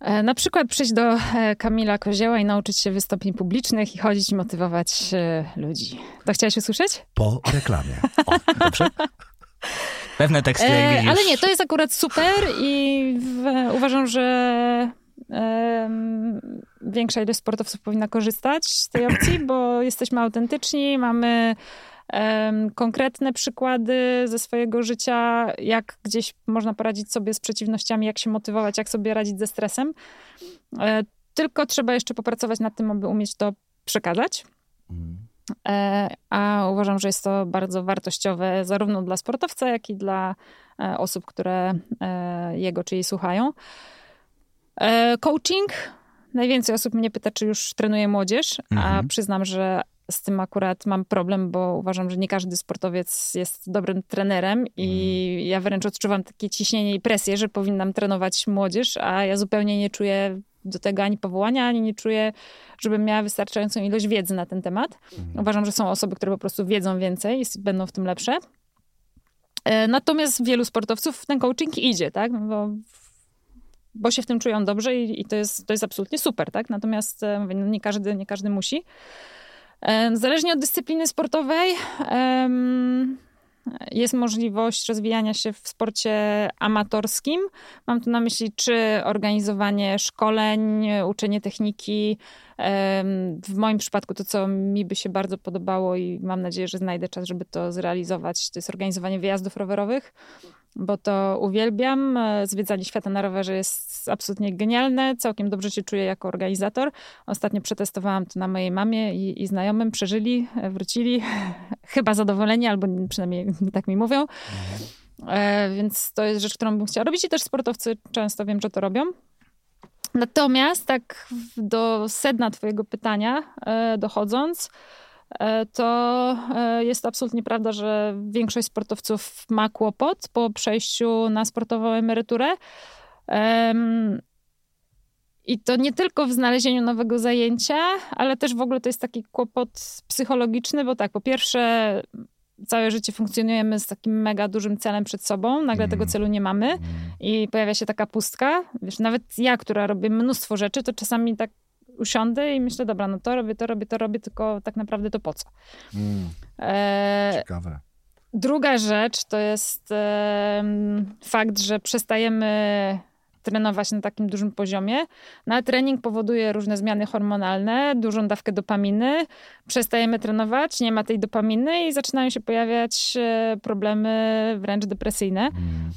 B: E, Na przykład przyjść do e, Kamila Kozieła i nauczyć się wystąpień publicznych i chodzić i motywować e, ludzi. To chciałaś usłyszeć?
A: Po reklamie.
C: O, dobrze? [LAUGHS] Pewne teksty, jak
B: E,
C: widzisz.
B: ale nie, to jest akurat super i w, uważam, że większa ilość sportowców powinna korzystać z tej [CLEARS THROAT] opcji, bo jesteśmy autentyczni, mamy konkretne przykłady ze swojego życia, jak gdzieś można poradzić sobie z przeciwnościami, jak się motywować, jak sobie radzić ze stresem. E, tylko trzeba jeszcze popracować nad tym, aby umieć to przekazać.
A: Mm.
B: E, A uważam, że jest to bardzo wartościowe zarówno dla sportowca, jak i dla e, osób, które e, jego czy jej słuchają. Coaching. Najwięcej osób mnie pyta, czy już trenuję młodzież, a
C: Mhm.
B: przyznam, że z tym akurat mam problem, bo uważam, że nie każdy sportowiec jest dobrym trenerem i ja wręcz odczuwam takie ciśnienie i presję, że powinnam trenować młodzież, a ja zupełnie nie czuję do tego ani powołania, ani nie czuję, żebym miała wystarczającą ilość wiedzy na ten temat. Uważam, że są osoby, które po prostu wiedzą więcej i będą w tym lepsze. E, natomiast wielu sportowców w ten coaching idzie, tak? No bo, bo się w tym czują dobrze i, i to, jest, to jest absolutnie super, tak? Natomiast e, mówię, no nie, każdy, nie każdy musi. E, Zależnie od dyscypliny sportowej jest możliwość rozwijania się w sporcie amatorskim. Mam tu na myśli czy organizowanie szkoleń, uczenie techniki. W moim przypadku to, co mi by się bardzo podobało i mam nadzieję, że znajdę czas, żeby to zrealizować, to jest organizowanie wyjazdów rowerowych, bo to uwielbiam. E, Zwiedzanie świata na rowerze jest absolutnie genialne. Całkiem dobrze się czuję jako organizator. Ostatnio przetestowałam to na mojej mamie i, i znajomym. Przeżyli, e, wrócili. [LAUGHS] Chyba zadowoleni, albo przynajmniej [LAUGHS] tak mi mówią. E, więc to jest rzecz, którą bym chciała robić i też sportowcy często wiem, że to robią. Natomiast tak do sedna twojego pytania e, dochodząc, to e, jest absolutnie prawda, że większość sportowców ma kłopot po przejściu na sportową emeryturę. Em, I to nie tylko w znalezieniu nowego zajęcia, ale też w ogóle to jest taki kłopot psychologiczny, bo tak, po pierwsze, całe życie funkcjonujemy z takim mega dużym celem przed sobą, nagle tego celu nie mamy i pojawia się taka pustka. Wiesz, nawet ja, która robię mnóstwo rzeczy, to czasami tak usiądę i myślę, dobra, no to robię, to robię, to robię, tylko tak naprawdę to po co?
A: Mm,
B: E,
A: ciekawe.
B: Druga rzecz to jest em, fakt, że przestajemy trenować na takim dużym poziomie. Na trening powoduje różne zmiany hormonalne, dużą dawkę dopaminy. Przestajemy trenować, nie ma tej dopaminy i zaczynają się pojawiać e, problemy wręcz depresyjne.
A: Mm.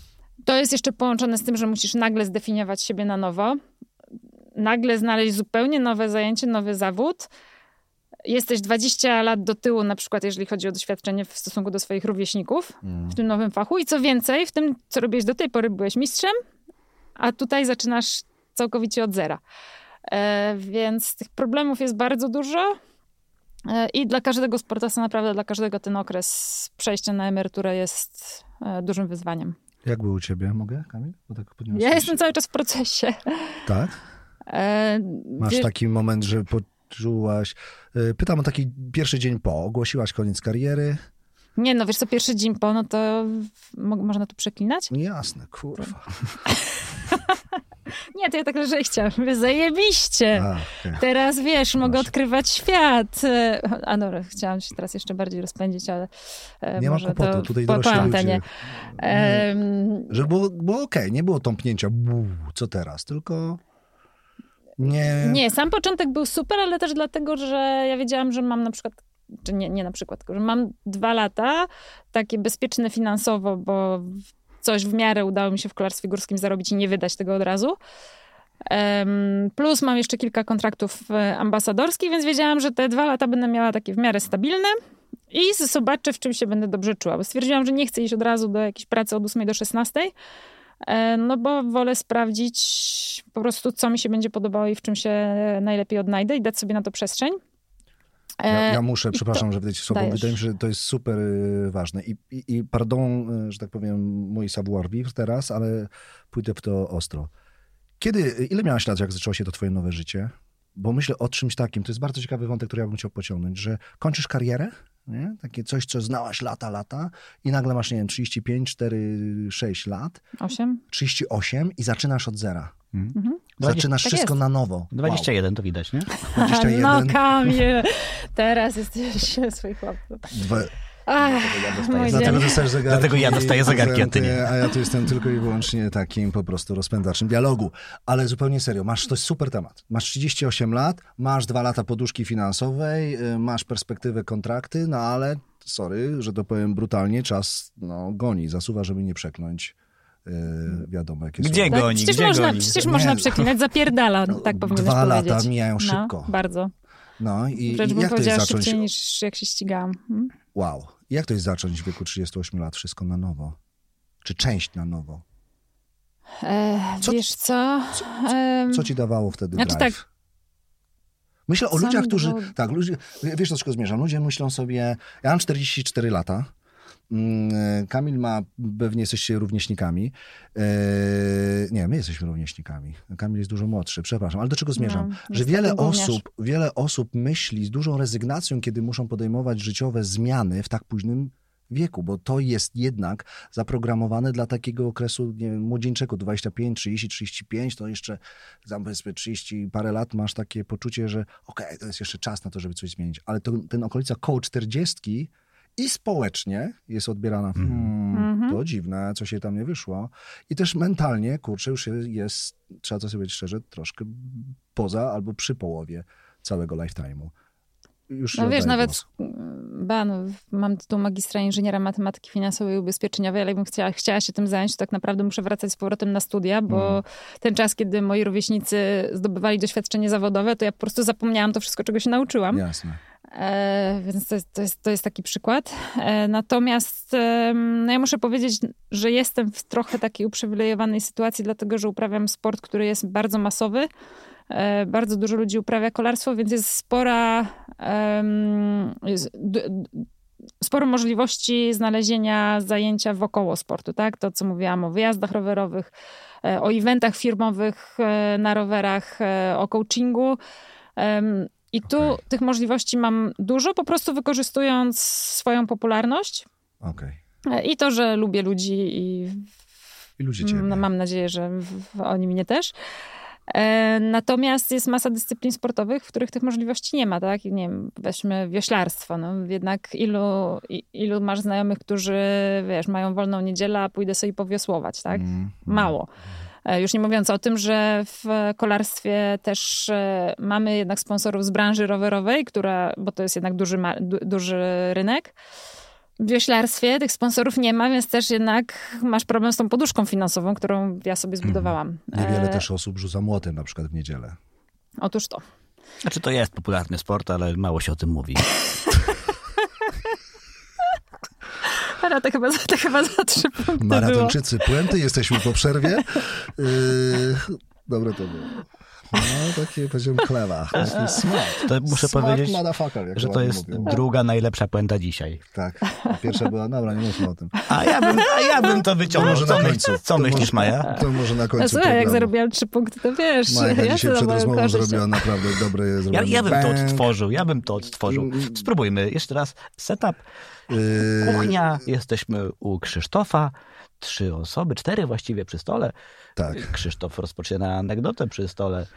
B: To jest jeszcze połączone z tym, że musisz nagle zdefiniować siebie na nowo, nagle znaleźć zupełnie nowe zajęcie, nowy zawód. Jesteś 20 lat do tyłu, na przykład, jeżeli chodzi o doświadczenie w stosunku do swoich rówieśników w tym nowym fachu. I co więcej, w tym, co robiłeś do tej pory, byłeś mistrzem, a tutaj zaczynasz całkowicie od zera. E, więc tych problemów jest bardzo dużo. E, I dla każdego sportowca, naprawdę dla każdego ten okres przejścia na emeryturę jest e, dużym wyzwaniem.
A: Jak było u ciebie? Mogę, Kamil? Bo tak.
B: Ja jestem cały czas w procesie.
A: Tak?
B: E,
A: Masz taki moment, że poczułaś... y, Pytam o taki pierwszy dzień po. Ogłosiłaś koniec kariery.
B: Nie, no wiesz co, pierwszy dzień po, no to mo- można tu przeklinać?
A: Jasne, kurwa. [LAUGHS]
B: Nie, to ja tak lżej chciałam. Zajebiście.
A: A, okej.
B: Teraz wiesz, mogę
A: Proszę.
B: odkrywać świat. E, A dobra, chciałam się teraz jeszcze bardziej rozpędzić, ale e,
A: Nie ma
B: może
A: kłopotu,
B: to
A: tutaj
B: po, po antenie.
A: Że było, było okej, nie było tąpnięcia, buu, co teraz, tylko nie...
B: Nie, sam początek był super, ale też dlatego, że ja wiedziałam, że mam na przykład, czy nie, nie na przykład, tylko że mam dwa lata, takie bezpieczne finansowo, bo coś w miarę udało mi się w kolarstwie górskim zarobić i nie wydać tego od razu. Plus mam jeszcze kilka kontraktów e, ambasadorskich, więc wiedziałam, że te dwa lata będę miała takie w miarę stabilne i zobaczę, w czym się będę dobrze czuła. Bo stwierdziłam, że nie chcę iść od razu do jakiejś pracy od 8 do 16, e, no bo wolę sprawdzić po prostu, co mi się będzie podobało i w czym się najlepiej odnajdę i dać sobie na to przestrzeń.
A: Ja,
B: E,
A: ja muszę,
B: i
A: przepraszam,
B: to
A: że ci słowo, wydaje mi się, że to jest super y, ważne. I, i, i pardon, y, że tak powiem, mój savoir vivre teraz, ale pójdę w to ostro. Kiedy, ile miałaś lat, jak zaczęło się to twoje nowe życie? Bo myślę o czymś takim, to jest bardzo ciekawy wątek, który ja bym chciał pociągnąć, że kończysz karierę, nie? takie coś, co znałaś lata, lata i nagle masz, nie wiem, 35, 4, 6 lat,
B: Osiem?
A: 38 i zaczynasz od zera.
B: Mhm.
A: Zaczynasz
B: Tak
A: wszystko
B: jest.
A: na nowo.
C: 21 to widać, nie? [LAUGHS]
A: Wow. 21,
B: No Kamil, teraz jesteś [LAUGHS] swój chłopców. Ach,
A: Dlatego zegarki.
C: Dlatego ja dostaję zegarki, a ty nie.
A: A ja tu jestem tylko i wyłącznie takim po prostu rozpędzaczem dialogu. Ale zupełnie serio, masz, to jest super temat. Masz 38 lat, masz dwa lata poduszki finansowej, y, masz perspektywę kontrakty, no ale sorry, że to powiem brutalnie, czas no, goni, zasuwa, żeby nie przekląć. y, wiadomo, jakie
C: Gdzie
A: są.
C: Goni?
B: przecież
C: Gdzie
B: można,
C: goni?
B: przecież
A: Nie.
B: można przeklinać, zapierdala,
A: No,
B: tak powinieneś
A: dwa lata mijają
B: No,
A: szybko.
B: bardzo.
A: No i, i jak to jest zacząć?
B: szybciej niż jak się ścigałam. Hmm?
A: Wow. Jak to jest zacząć w wieku 38 lat wszystko na nowo? Czy część na nowo?
B: E,
A: Co-
B: wiesz co? Em,
A: Co ci dawało wtedy
B: Znaczy
A: drive? Myślę o
B: Co
A: ludziach, którzy... Tak, ludzie, wiesz do czego zmierzam? Ludzie myślą sobie... Ja mam 44 lata Kamil ma, pewnie jesteście rówieśnikami. E, nie, my jesteśmy rówieśnikami. Kamil jest dużo młodszy, przepraszam, ale do czego zmierzam?
B: No,
A: że wiele
B: gówniarz.
A: osób, wiele osób myśli z dużą rezygnacją, kiedy muszą podejmować życiowe zmiany w tak późnym wieku, bo to jest jednak zaprogramowane dla takiego okresu nie wiem, młodzieńczego, 25, 30, 35, to jeszcze tam powiedzmy 30 parę lat masz takie poczucie, że okej, to jest jeszcze czas na to, żeby coś zmienić, ale to, ten okolica koło 40 i społecznie jest odbierana, hmm,
B: Mhm.
A: to dziwne, co się tam nie wyszło. I też mentalnie, kurczę, już jest, trzeba to sobie powiedzieć szczerze, troszkę poza albo przy połowie całego lifetime'u. Już
B: No wiesz, nawet
A: głos.
B: ba, no, mam tytuł magistra inżyniera matematyki finansowej i ubezpieczeniowej, ale jakbym chciała, chciała się tym zająć, to tak naprawdę muszę wracać z powrotem na studia, bo
A: Mhm.
B: ten czas, kiedy moi rówieśnicy zdobywali doświadczenie zawodowe, to ja po prostu zapomniałam to wszystko, czego się nauczyłam.
A: Jasne.
B: E, więc to jest, to, jest, to jest taki przykład. E, natomiast no ja muszę powiedzieć, że jestem w trochę takiej uprzywilejowanej sytuacji, dlatego że uprawiam sport, który jest bardzo masowy. E, bardzo dużo ludzi uprawia kolarstwo, więc jest spora. jest Sporo możliwości znalezienia zajęcia wokoło sportu, tak? To, co mówiłam o wyjazdach rowerowych, o eventach firmowych na rowerach, o coachingu. I tu
A: Okej.
B: tych możliwości mam dużo, po prostu wykorzystując swoją popularność
A: Okej.
B: e, i to, że lubię ludzi i
A: I ludzie ciebie.
B: mam nadzieję, że oni mnie też. E, natomiast jest masa dyscyplin sportowych, w których tych możliwości nie ma, tak? Nie wiem, weźmy wioślarstwo. No, jednak ilu, ilu masz znajomych, którzy, wiesz, mają wolną niedzielę, a pójdę sobie powiosłować, tak?
A: Mm,
B: Mało. E, Już nie mówiąc o tym, że w kolarstwie też e, mamy jednak sponsorów z branży rowerowej, która, bo to jest jednak duży, duży rynek. W wioślarstwie tych sponsorów nie ma, więc też jednak masz problem z tą poduszką finansową, którą ja sobie zbudowałam.
A: Niewiele
B: E,
A: też osób rzuca młotem na przykład w niedzielę.
B: Otóż to.
C: Znaczy to jest popularny sport, ale mało się o tym mówi. [LAUGHS]
B: Ale to chyba, to chyba za trzy punkty było.
A: Maratończycy puenty, jesteśmy po przerwie. Yy, [LAUGHS] dobre to było. No, takie powiedziałem chleba. Taki smart.
C: To muszę
A: smart
C: powiedzieć, że
A: to
C: to jest
A: mówią.
C: druga najlepsza puenta dzisiaj.
A: Tak. Pierwsza była, dobra, nie mówmy o tym.
C: A ja bym, a ja bym to wyciągnął.
A: może
C: Co,
A: końcu.
C: co
A: To
C: myślisz,
A: może-
C: Maja?
A: To może na końcu
B: No słuchaj, jak zarobiłam trzy punkty, to wiesz,
A: Majka
B: ja
A: dzisiaj
B: to
A: przed rozmową
B: korzyść.
A: zrobiła naprawdę dobre
C: Ja, ja bym to
A: bang.
C: odtworzył, ja bym to odtworzył.
A: Mm.
C: Spróbujmy jeszcze raz. Setup,
A: Yy,
C: kuchnia, jesteśmy u Krzysztofa. Trzy osoby, cztery właściwie przy stole.
A: Tak.
C: Krzysztof rozpoczyna anegdotę przy stole.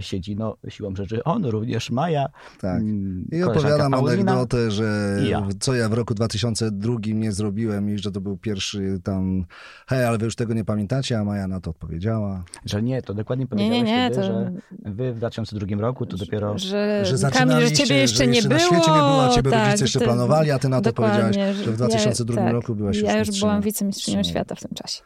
C: Siedzi no, siłą rzeczy on, również Maja.
A: Tak.
C: mm,
A: I opowiadam
C: Paulina.
A: anegdotę, że
C: ja.
A: co ja w roku 2002 nie zrobiłem i że to był pierwszy tam, hej, ale wy już tego nie pamiętacie, a Maja na to odpowiedziała.
C: Że nie, to dokładnie
B: Nie, nie,
C: powiedziałeś
B: nie,
C: wtedy,
B: to-
C: że wy w 2002 roku to dopiero...
B: Że,
A: Że
B: że ciebie jeszcze
A: że
B: nie
A: jeszcze
B: było.
A: na świecie nie było, a ciebie
B: tak,
A: rodzice jeszcze
B: ty-
A: planowali, a ty na to powiedziałaś, że w 2002
B: tak.
A: roku byłaś już
B: Ja już byłam wicemistrzynią
A: Mistrzynią.
B: świata w tym czasie.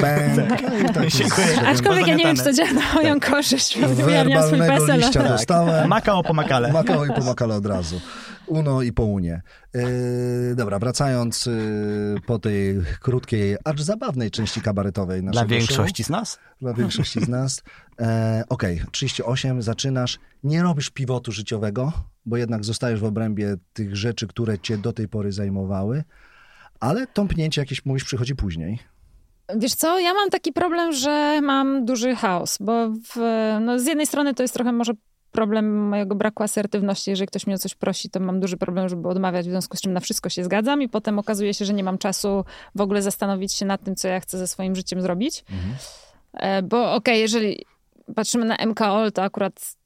A: Bang. [LAUGHS] I tak
C: Dziękuję.
A: jest.
B: Aczkolwiek ja nie wiem, czy to działa na moją korzyść, bo swój
A: Werbalnego
B: PESEL.
A: liścia
C: Tak.
A: dostałem.
C: Makao po makale. [LAUGHS]
A: Makao i pomakale od razu. Uno i po unie. Yy, dobra, wracając yy, po tej krótkiej, acz zabawnej części kabaretowej naszego
C: Dla
A: show.
C: większości z nas?
A: Dla większości z nas. E, [LAUGHS] Okej, 38, zaczynasz, nie robisz pivotu życiowego, bo jednak zostajesz w obrębie tych rzeczy, które cię do tej pory zajmowały, ale tąpnięcie jakieś, mówisz, przychodzi później.
B: Wiesz co, ja mam taki problem, że mam duży chaos, bo w, no z jednej strony to jest trochę może problem mojego braku asertywności. Jeżeli ktoś mnie o coś prosi, to mam duży problem, żeby odmawiać, w związku z czym na wszystko się zgadzam i potem okazuje się, że nie mam czasu w ogóle zastanowić się nad tym, co ja chcę ze swoim życiem zrobić. E, Bo okej, jeżeli patrzymy na MKOL, to akurat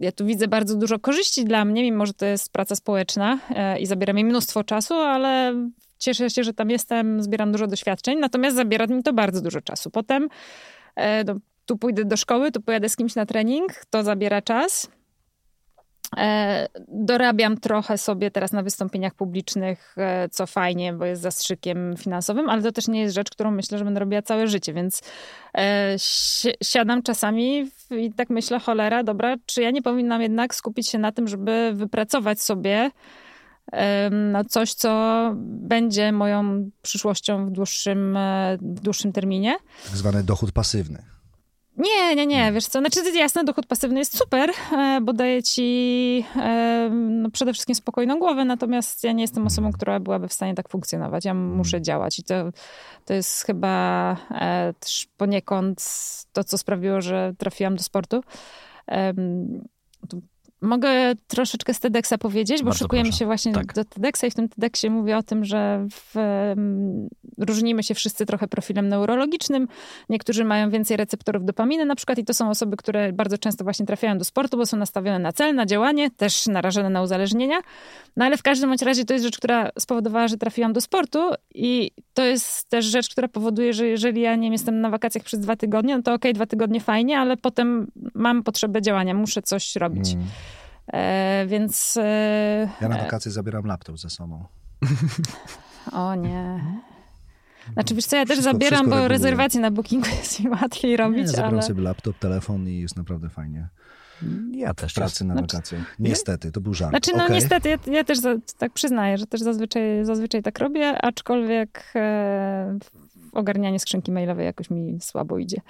B: ja tu widzę bardzo dużo korzyści dla mnie, mimo że to jest praca społeczna e, i zabiera mi mnóstwo czasu, ale cieszę się, że tam jestem, zbieram dużo doświadczeń, natomiast zabiera mi to bardzo dużo czasu. Potem e, no, tu pójdę do szkoły, tu pojadę z kimś na trening, to zabiera czas. E, dorabiam trochę sobie teraz na wystąpieniach publicznych, e, co fajnie, bo jest zastrzykiem finansowym, ale to też nie jest rzecz, którą myślę, że będę robiła całe życie, więc e, si- siadam czasami i tak myślę, cholera, dobra, czy ja nie powinnam jednak skupić się na tym, żeby wypracować sobie no coś, co będzie moją przyszłością w dłuższym, e, w dłuższym terminie.
A: Tak zwany dochód pasywny.
B: Nie, nie, nie, wiesz co, znaczy jasne, dochód pasywny jest super, e, bo daje ci e, no, przede wszystkim spokojną głowę, natomiast ja nie jestem osobą, która byłaby w stanie tak funkcjonować. Ja muszę działać i to, to jest chyba też poniekąd to, co sprawiło, że trafiłam do sportu. Mogę troszeczkę z TEDxa powiedzieć, bo
C: Bardzo
B: szykujemy
C: proszę.
B: się właśnie
C: Tak.
B: do TEDxa i w tym TEDxie mówię o tym, że w, różnimy się wszyscy trochę profilem neurologicznym. Niektórzy mają więcej receptorów dopaminy na przykład i to są osoby, które bardzo często właśnie trafiają do sportu, bo są nastawione na cel, na działanie, też narażone na uzależnienia. No ale w każdym bądź razie to jest rzecz, która spowodowała, że trafiłam do sportu i to jest też rzecz, która powoduje, że jeżeli ja nie jestem na wakacjach przez dwa tygodnie, no to okej, dwa tygodnie fajnie, ale potem mam potrzebę działania, muszę coś robić.
A: Mm.
B: E, więc. E,
A: Ja na wakacje zabieram laptop ze sobą.
B: o nie. Znaczy, wiesz co, ja też
A: Wszystko-
B: zabieram,
A: wszystko
B: bo
A: reguluję.
B: rezerwacje na bookingu jest mi łatwiej
A: Nie,
B: robić,
A: zabieram
B: ale.
A: sobie laptop, telefon i jest naprawdę fajnie.
C: Ja też.
A: W pracy na
B: Znaczy-
A: wakacjach. Niestety, to był żart.
B: Znaczy, no
A: Okej.
B: niestety, ja, ja też za, tak przyznaję, że też zazwyczaj, zazwyczaj tak robię, aczkolwiek e, ogarnianie skrzynki mailowej jakoś mi słabo idzie.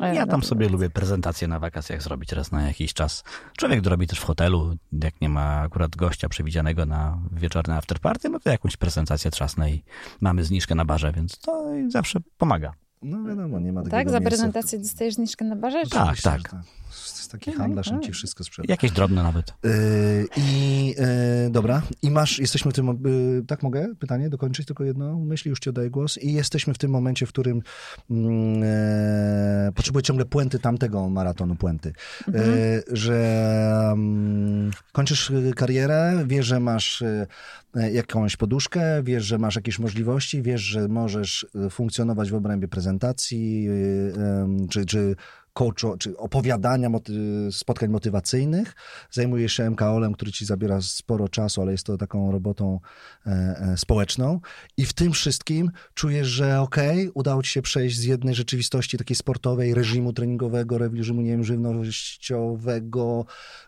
C: Ja tam
B: no,
C: sobie lubię prezentację na wakacjach zrobić raz na jakiś czas. Człowiek robi też w hotelu, jak nie ma akurat gościa przewidzianego na wieczorne afterparty, no to jakąś prezentację trzasnę i mamy zniżkę na barze, więc to zawsze pomaga.
A: No wiadomo, nie ma takiego
B: Tak, za
A: miejsca.
B: prezentację dostajesz zniżkę na barze? czy-
C: Tak,
A: Oczywiście,
C: tak.
A: Taki handlarz, on ci wszystko sprzeda.
C: Jakieś drobne nawet.
A: Yy, I yy, dobra, i masz, jesteśmy w tym, yy, tak mogę pytanie dokończyć, tylko jedno myśli, już ci oddaję głos. I jesteśmy w tym momencie, w którym mm, e, potrzebuję ciągle puenty tamtego maratonu, puenty.
B: Mhm.
A: Yy, że mm, kończysz y, karierę, wiesz, że masz y, jakąś poduszkę, wiesz, że masz jakieś możliwości, wiesz, że możesz y, funkcjonować w obrębie prezentacji, y, czy, czy coacho, czy opowiadania moty- spotkań motywacyjnych. Zajmujesz się MKOL-em, który ci zabiera sporo czasu, ale jest to taką robotą e, e, społeczną. I w tym wszystkim czujesz, że okej, udało ci się przejść z jednej rzeczywistości takiej sportowej, reżimu treningowego, reżimu, nie wiem, żywnościowego,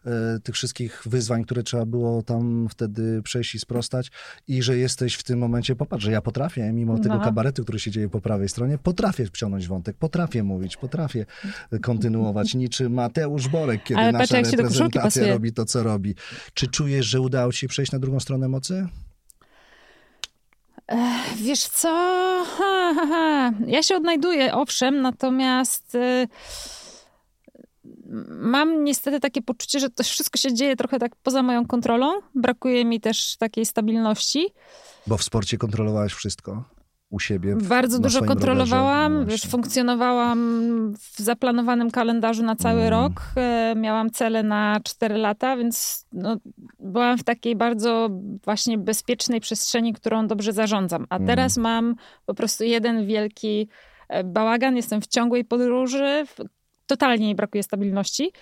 A: e, tych wszystkich wyzwań, które trzeba było tam wtedy przejść i sprostać i że jesteś w tym momencie, popatrz, że ja potrafię, mimo tego
B: No.
A: kabaretu, który się dzieje po prawej stronie, potrafię wciągnąć wątek, potrafię mówić, potrafię kontynuować, niczym Mateusz Borek, kiedy
B: Ale patrz,
A: nasza
B: koszulki
A: reprezentacja robi to, co robi. Czy czujesz, że udało ci się przejść na drugą stronę mocy?
B: Wiesz co? Ha, ha, ha. Ja się odnajduję, owszem, natomiast y, mam niestety takie poczucie, że to wszystko się dzieje trochę tak poza moją kontrolą. Brakuje mi też takiej stabilności.
A: Bo w sporcie kontrolowałeś wszystko u siebie.
B: Bardzo dużo kontrolowałam.
A: No
B: wiesz, funkcjonowałam w zaplanowanym kalendarzu na cały
A: Mm.
B: rok. E, miałam cele na 4 lata, więc no, byłam w takiej bardzo właśnie bezpiecznej przestrzeni, którą dobrze zarządzam. A
A: Mm.
B: teraz mam po prostu jeden wielki e, bałagan, jestem w ciągłej podróży, totalnie mi brakuje stabilności.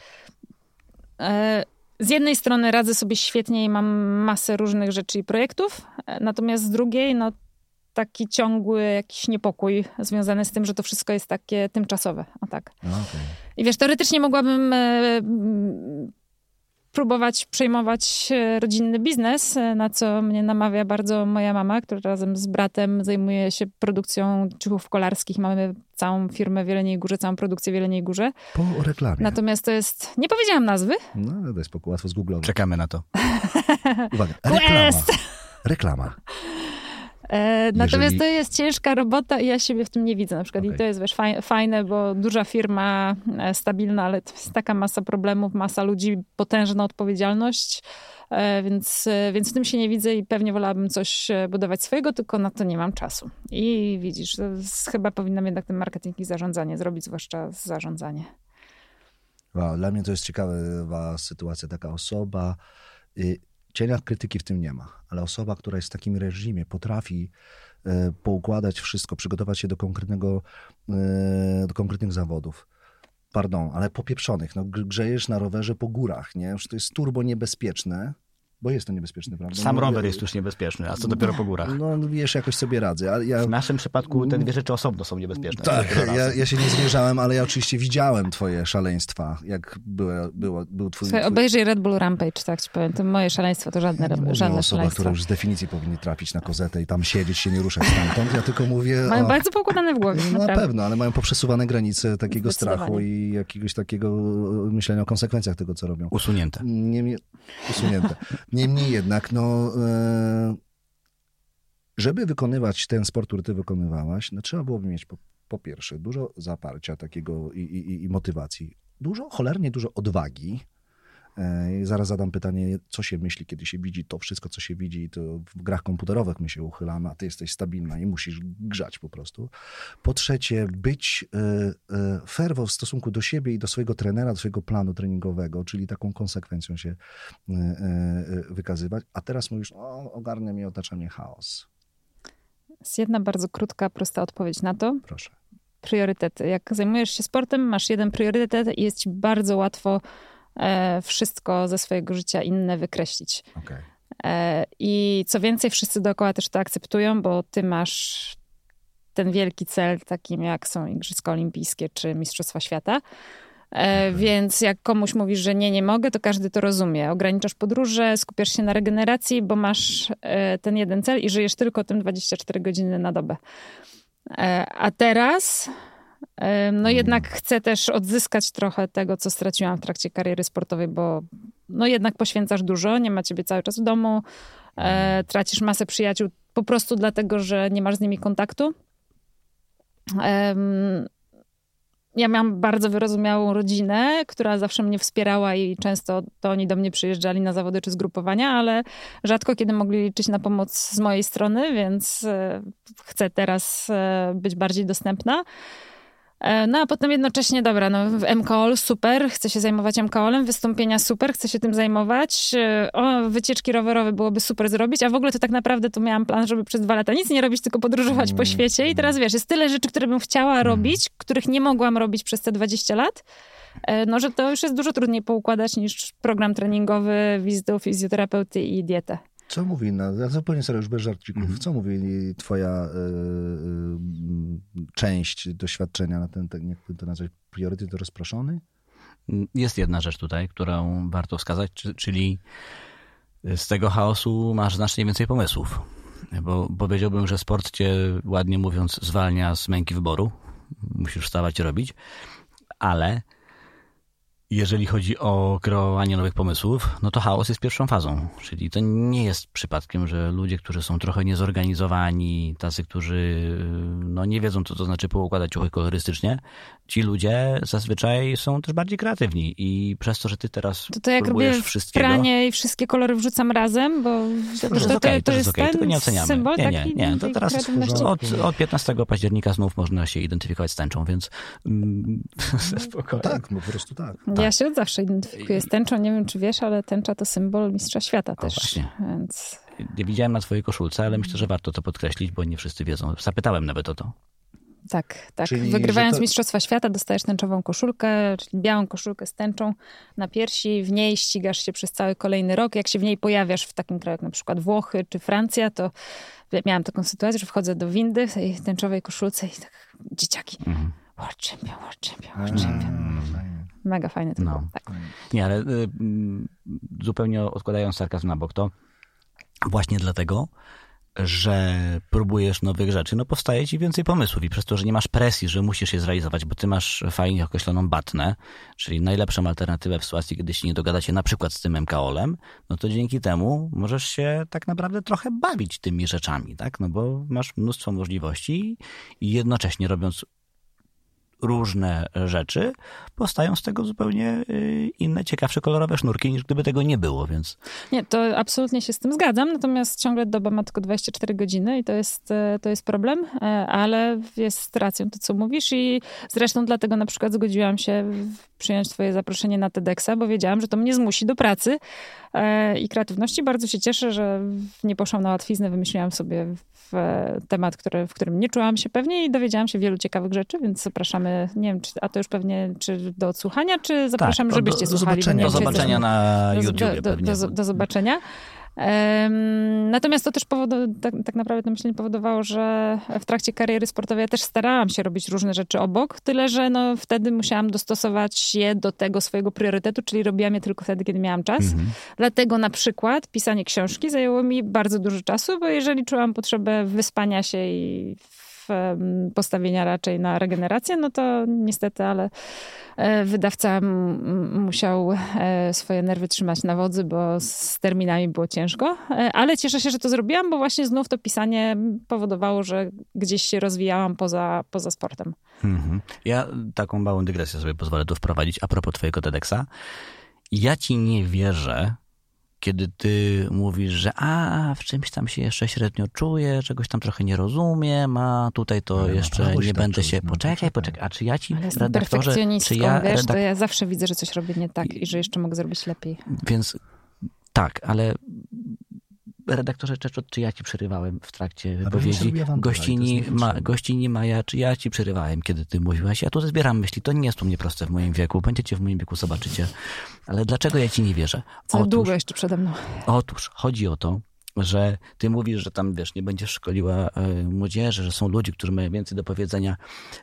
B: E, Z jednej strony radzę sobie świetnie i mam masę różnych rzeczy i projektów, natomiast z drugiej, no taki ciągły jakiś niepokój związany z tym, że to wszystko jest takie tymczasowe. O tak.
A: No, okej.
B: I wiesz, teoretycznie mogłabym e, próbować przejmować e, rodzinny biznes, e, na co mnie namawia bardzo moja mama, która razem z bratem zajmuje się produkcją ciuchów kolarskich. Mamy całą firmę w Jeleniej Górze, całą produkcję w Jeleniej Górze.
A: Po reklamie.
B: Natomiast to jest... Nie powiedziałam nazwy.
A: No, ale daj spokój, łatwo zgooglować.
C: Czekamy na to. [LAUGHS]
A: Uwaga, reklama.
B: Quest!
A: Reklama.
B: E, natomiast
A: Jeżeli-
B: to jest ciężka robota i ja siebie w tym nie widzę na przykład.
A: Okej.
B: I to jest wiesz, faj, fajne, bo duża firma, e, stabilna, ale to jest taka masa problemów, masa ludzi, potężna odpowiedzialność, e, więc, więc w tym się nie widzę i pewnie wolałabym coś budować swojego, tylko na to nie mam czasu. I widzisz, chyba powinnam jednak ten marketing i zarządzanie zrobić, zwłaszcza zarządzanie.
A: Wow, dla mnie to jest ciekawa sytuacja. Taka osoba, y, cienia krytyki w tym nie ma, ale osoba, która jest w takim reżimie, potrafi y, poukładać wszystko, przygotować się do konkretnego, y, do konkretnych zawodów. Pardon, ale popieprzonych. No, gr- grzejesz na rowerze po górach, nie? Już to jest turbo niebezpieczne, Bo jest to niebezpieczne, prawda?
C: Sam
A: no,
C: rower jest już niebezpieczny, a co dopiero po górach.
A: No wiesz, jakoś sobie radzę. Ja,
C: W naszym przypadku te dwie rzeczy osobno są niebezpieczne.
A: tak, ja, ja się nie zmierzałem, ale ja oczywiście widziałem twoje szaleństwa, jak było, było, był twój...
B: Słuchaj,
A: twój...
B: obejrzyj Red Bull Rampage, tak ci powiem. To moje szaleństwo to żadne,
A: Ja nie o
B: żadne
A: osobach,
B: szaleństwo.
A: które już z definicji powinny trafić na kozetę i tam siedzieć, się nie ruszać stamtąd. Ja tylko mówię
B: Mają
A: o...
B: bardzo poukładane w głowie,
A: No na
B: naprawdę.
A: pewno, ale mają poprzesuwane granice takiego strachu i jakiegoś takiego myślenia o konsekwencjach tego, co robią.
C: Usunięte.
A: Niemniej, usunięte. Niemniej jednak, no, e, żeby wykonywać ten sport, który ty wykonywałaś, no trzeba byłoby mieć po, po pierwsze dużo zaparcia takiego i, i, i motywacji, dużo, cholernie dużo odwagi. E, Zaraz zadam pytanie, co się myśli, kiedy się widzi to wszystko, co się widzi, to w grach komputerowych my się uchylamy, a ty jesteś stabilna i musisz grzać po prostu. Po trzecie, być e, e, ferwo w stosunku do siebie i do swojego trenera, do swojego planu treningowego, czyli taką konsekwencją się wykazywać. A teraz mówisz, o, ogarnia mnie, otacza mnie chaos.
B: Jest jedna bardzo krótka, prosta odpowiedź na to.
A: Proszę.
B: Priorytety. Jak zajmujesz się sportem, masz jeden priorytet i jest ci bardzo łatwo wszystko ze swojego życia inne wykreślić.
A: Okej.
B: E, I co więcej, wszyscy dookoła też to akceptują, bo ty masz ten wielki cel, takim jak są Igrzyska Olimpijskie czy Mistrzostwa Świata. E, Więc jak komuś mówisz, że nie, nie mogę, to każdy to rozumie. Ograniczasz podróże, skupiasz się na regeneracji, bo masz e, ten jeden cel i żyjesz tylko tym 24 godziny na dobę. E, A teraz, e, no jednak chcę też odzyskać trochę tego, co straciłam w trakcie kariery sportowej, bo no jednak poświęcasz dużo, nie ma ciebie cały czas w domu, e, tracisz masę przyjaciół po prostu dlatego, że nie masz z nimi kontaktu. Em, ja miałam bardzo wyrozumiałą rodzinę, która zawsze mnie wspierała i często to oni do mnie przyjeżdżali na zawody czy zgrupowania, ale rzadko kiedy mogli liczyć na pomoc z mojej strony, więc e, chcę teraz e, być bardziej dostępna. E, No a potem jednocześnie, dobra, no MKOL super, chcę się zajmować MKOL-em, wystąpienia super, chcę się tym zajmować. E, O, wycieczki rowerowe byłoby super zrobić, a w ogóle to tak naprawdę to miałam plan, żeby przez dwa lata nic nie robić, tylko podróżować po świecie i teraz wiesz, jest tyle rzeczy, które bym chciała robić, których nie mogłam robić przez te 20 lat, e, no że to już jest dużo trudniej poukładać niż program treningowy, wizytę fizjoterapeuty i dietę.
A: Co mówi, na, ja zupełnie serio, już bez żarcików, co mówi twoja e, e, część doświadczenia na ten, ten jak to nazwać, priorytet rozproszony?
C: Jest jedna rzecz tutaj, którą warto wskazać, czy- czyli z tego chaosu masz znacznie więcej pomysłów. Bo powiedziałbym, że sport cię, ładnie mówiąc, zwalnia z męki wyboru. Musisz wstawać i robić. Ale jeżeli chodzi o kreowanie nowych pomysłów, no to chaos jest pierwszą fazą. Czyli to nie jest przypadkiem, że ludzie, którzy są trochę niezorganizowani, tacy, którzy no, nie wiedzą, co to znaczy poukładać ciuchy kolorystycznie, ci ludzie zazwyczaj są też bardziej kreatywni i przez to, że ty teraz
B: To, to jak
C: próbujesz
B: robię
C: wszystkiego...
B: pranie i wszystkie kolory wrzucam razem, bo to,
C: To jest
B: to,
C: okej,
B: to,
C: to jest okej,
B: ten
C: tego nie oceniamy.
B: symbol
C: nie, nie, nie, to teraz od, od 15 października znów można się identyfikować z tęczą, więc mm, [LAUGHS]
B: No
C: spokojnie.
A: Tak, no po prostu tak.
B: Ja się od zawsze identyfikuję z tęczą. Nie wiem, czy wiesz, ale tęcza to symbol mistrza świata też.
C: właśnie.
B: Więc
C: Nie widziałem na twojej koszulce, ale myślę, że warto to podkreślić, bo nie wszyscy wiedzą. Zapytałem nawet o to.
B: tak, tak.
A: Czyli,
B: Wygrywając
A: to-
B: Mistrzostwa Świata dostajesz tęczową koszulkę, czyli białą koszulkę z tęczą na piersi. W niej ścigasz się przez cały kolejny rok. Jak się w niej pojawiasz w takim kraju jak na przykład Włochy czy Francja, to miałam taką sytuację, że wchodzę do windy w tej tęczowej koszulce i tak dzieciaki.
C: Mhm.
B: World champion, world champion, world champion. Mega fajne to
C: No.
B: Tak.
C: Nie, ale y, mm, zupełnie odkładając sarkazm na bok, to właśnie dlatego, że próbujesz nowych rzeczy, no powstaje ci więcej pomysłów i przez to, że nie masz presji, że musisz je zrealizować, bo ty masz fajnie określoną batnę, czyli najlepszą alternatywę w sytuacji, kiedy się nie dogadacie na przykład z tym MKOL-em, no to dzięki temu możesz się tak naprawdę trochę bawić tymi rzeczami, tak? No bo masz mnóstwo możliwości i jednocześnie robiąc różne rzeczy, powstają z tego zupełnie y, inne, ciekawsze, kolorowe sznurki, niż gdyby tego nie było, więc
B: Nie, to absolutnie się z tym zgadzam, natomiast ciągle doba ma tylko 24 godziny i to jest, e, to jest problem, e, ale jest racją to, co mówisz i zresztą dlatego na przykład zgodziłam się przyjąć twoje zaproszenie na TEDxa, bo wiedziałam, że to mnie zmusi do pracy i kreatywności. Bardzo się cieszę, że nie poszłam na łatwiznę, wymyśliłam sobie w e, temat, który, w którym nie czułam się pewnie i dowiedziałam się wielu ciekawych rzeczy, więc zapraszamy, nie wiem, czy, a to już pewnie czy do odsłuchania, czy zapraszamy,
A: do-
B: żebyście
A: do
B: słuchali.
A: zobaczenia.
C: do zobaczenia na
B: do,
C: YouTubie
B: do,
C: pewnie.
B: do, do zobaczenia. Natomiast to też powodu, tak, tak naprawdę to myślenie powodowało, że w trakcie kariery sportowej ja też starałam się robić różne rzeczy obok, tyle że no, wtedy musiałam dostosować je do tego swojego priorytetu, czyli robiłam je tylko wtedy, kiedy miałam czas. Dlatego na przykład pisanie książki zajęło mi bardzo dużo czasu, bo jeżeli czułam potrzebę wyspania się i postawienia raczej na regenerację, no to niestety, ale e, wydawca musiał e, swoje nerwy trzymać na wodzy, bo z terminami było ciężko. E, Ale cieszę się, że to zrobiłam, bo właśnie znów to pisanie powodowało, że gdzieś się rozwijałam poza, poza sportem.
C: Mhm. Ja taką małą dygresję sobie pozwolę tu wprowadzić a propos twojego TEDxa. Ja ci nie wierzę, kiedy ty mówisz, że a, w czymś tam się jeszcze średnio czuję, czegoś tam trochę nie rozumiem, a tutaj to
A: Ale
C: jeszcze nie
A: tak
C: będę
A: czujesz,
C: się...
A: no,
C: Poczekaj,
A: poczekaj.
C: poczekaj, a czy ja ci,
B: Ale jestem
C: redaktorze,
B: perfekcjonistką,
C: czy ja,
B: wiesz, to
C: redak-
B: ja zawsze widzę, że coś robię nie tak i że jeszcze mogę zrobić lepiej.
C: Więc tak, ale redaktorze Czeczot, czy ja ci przerywałem w trakcie wypowiedzi? Gościni, ma, gościni Maja, czy ja ci przerywałem, kiedy ty mówiłaś? Ja tu zbieram myśli, to nie jest u mnie proste w moim wieku, będziecie w moim wieku, zobaczycie. Ale dlaczego ja ci nie wierzę?
B: Co długo jeszcze przede mną.
C: Otóż chodzi o to, że ty mówisz, że tam, wiesz, nie będziesz szkoliła e, młodzieży, że są ludzie, którzy mają więcej do powiedzenia.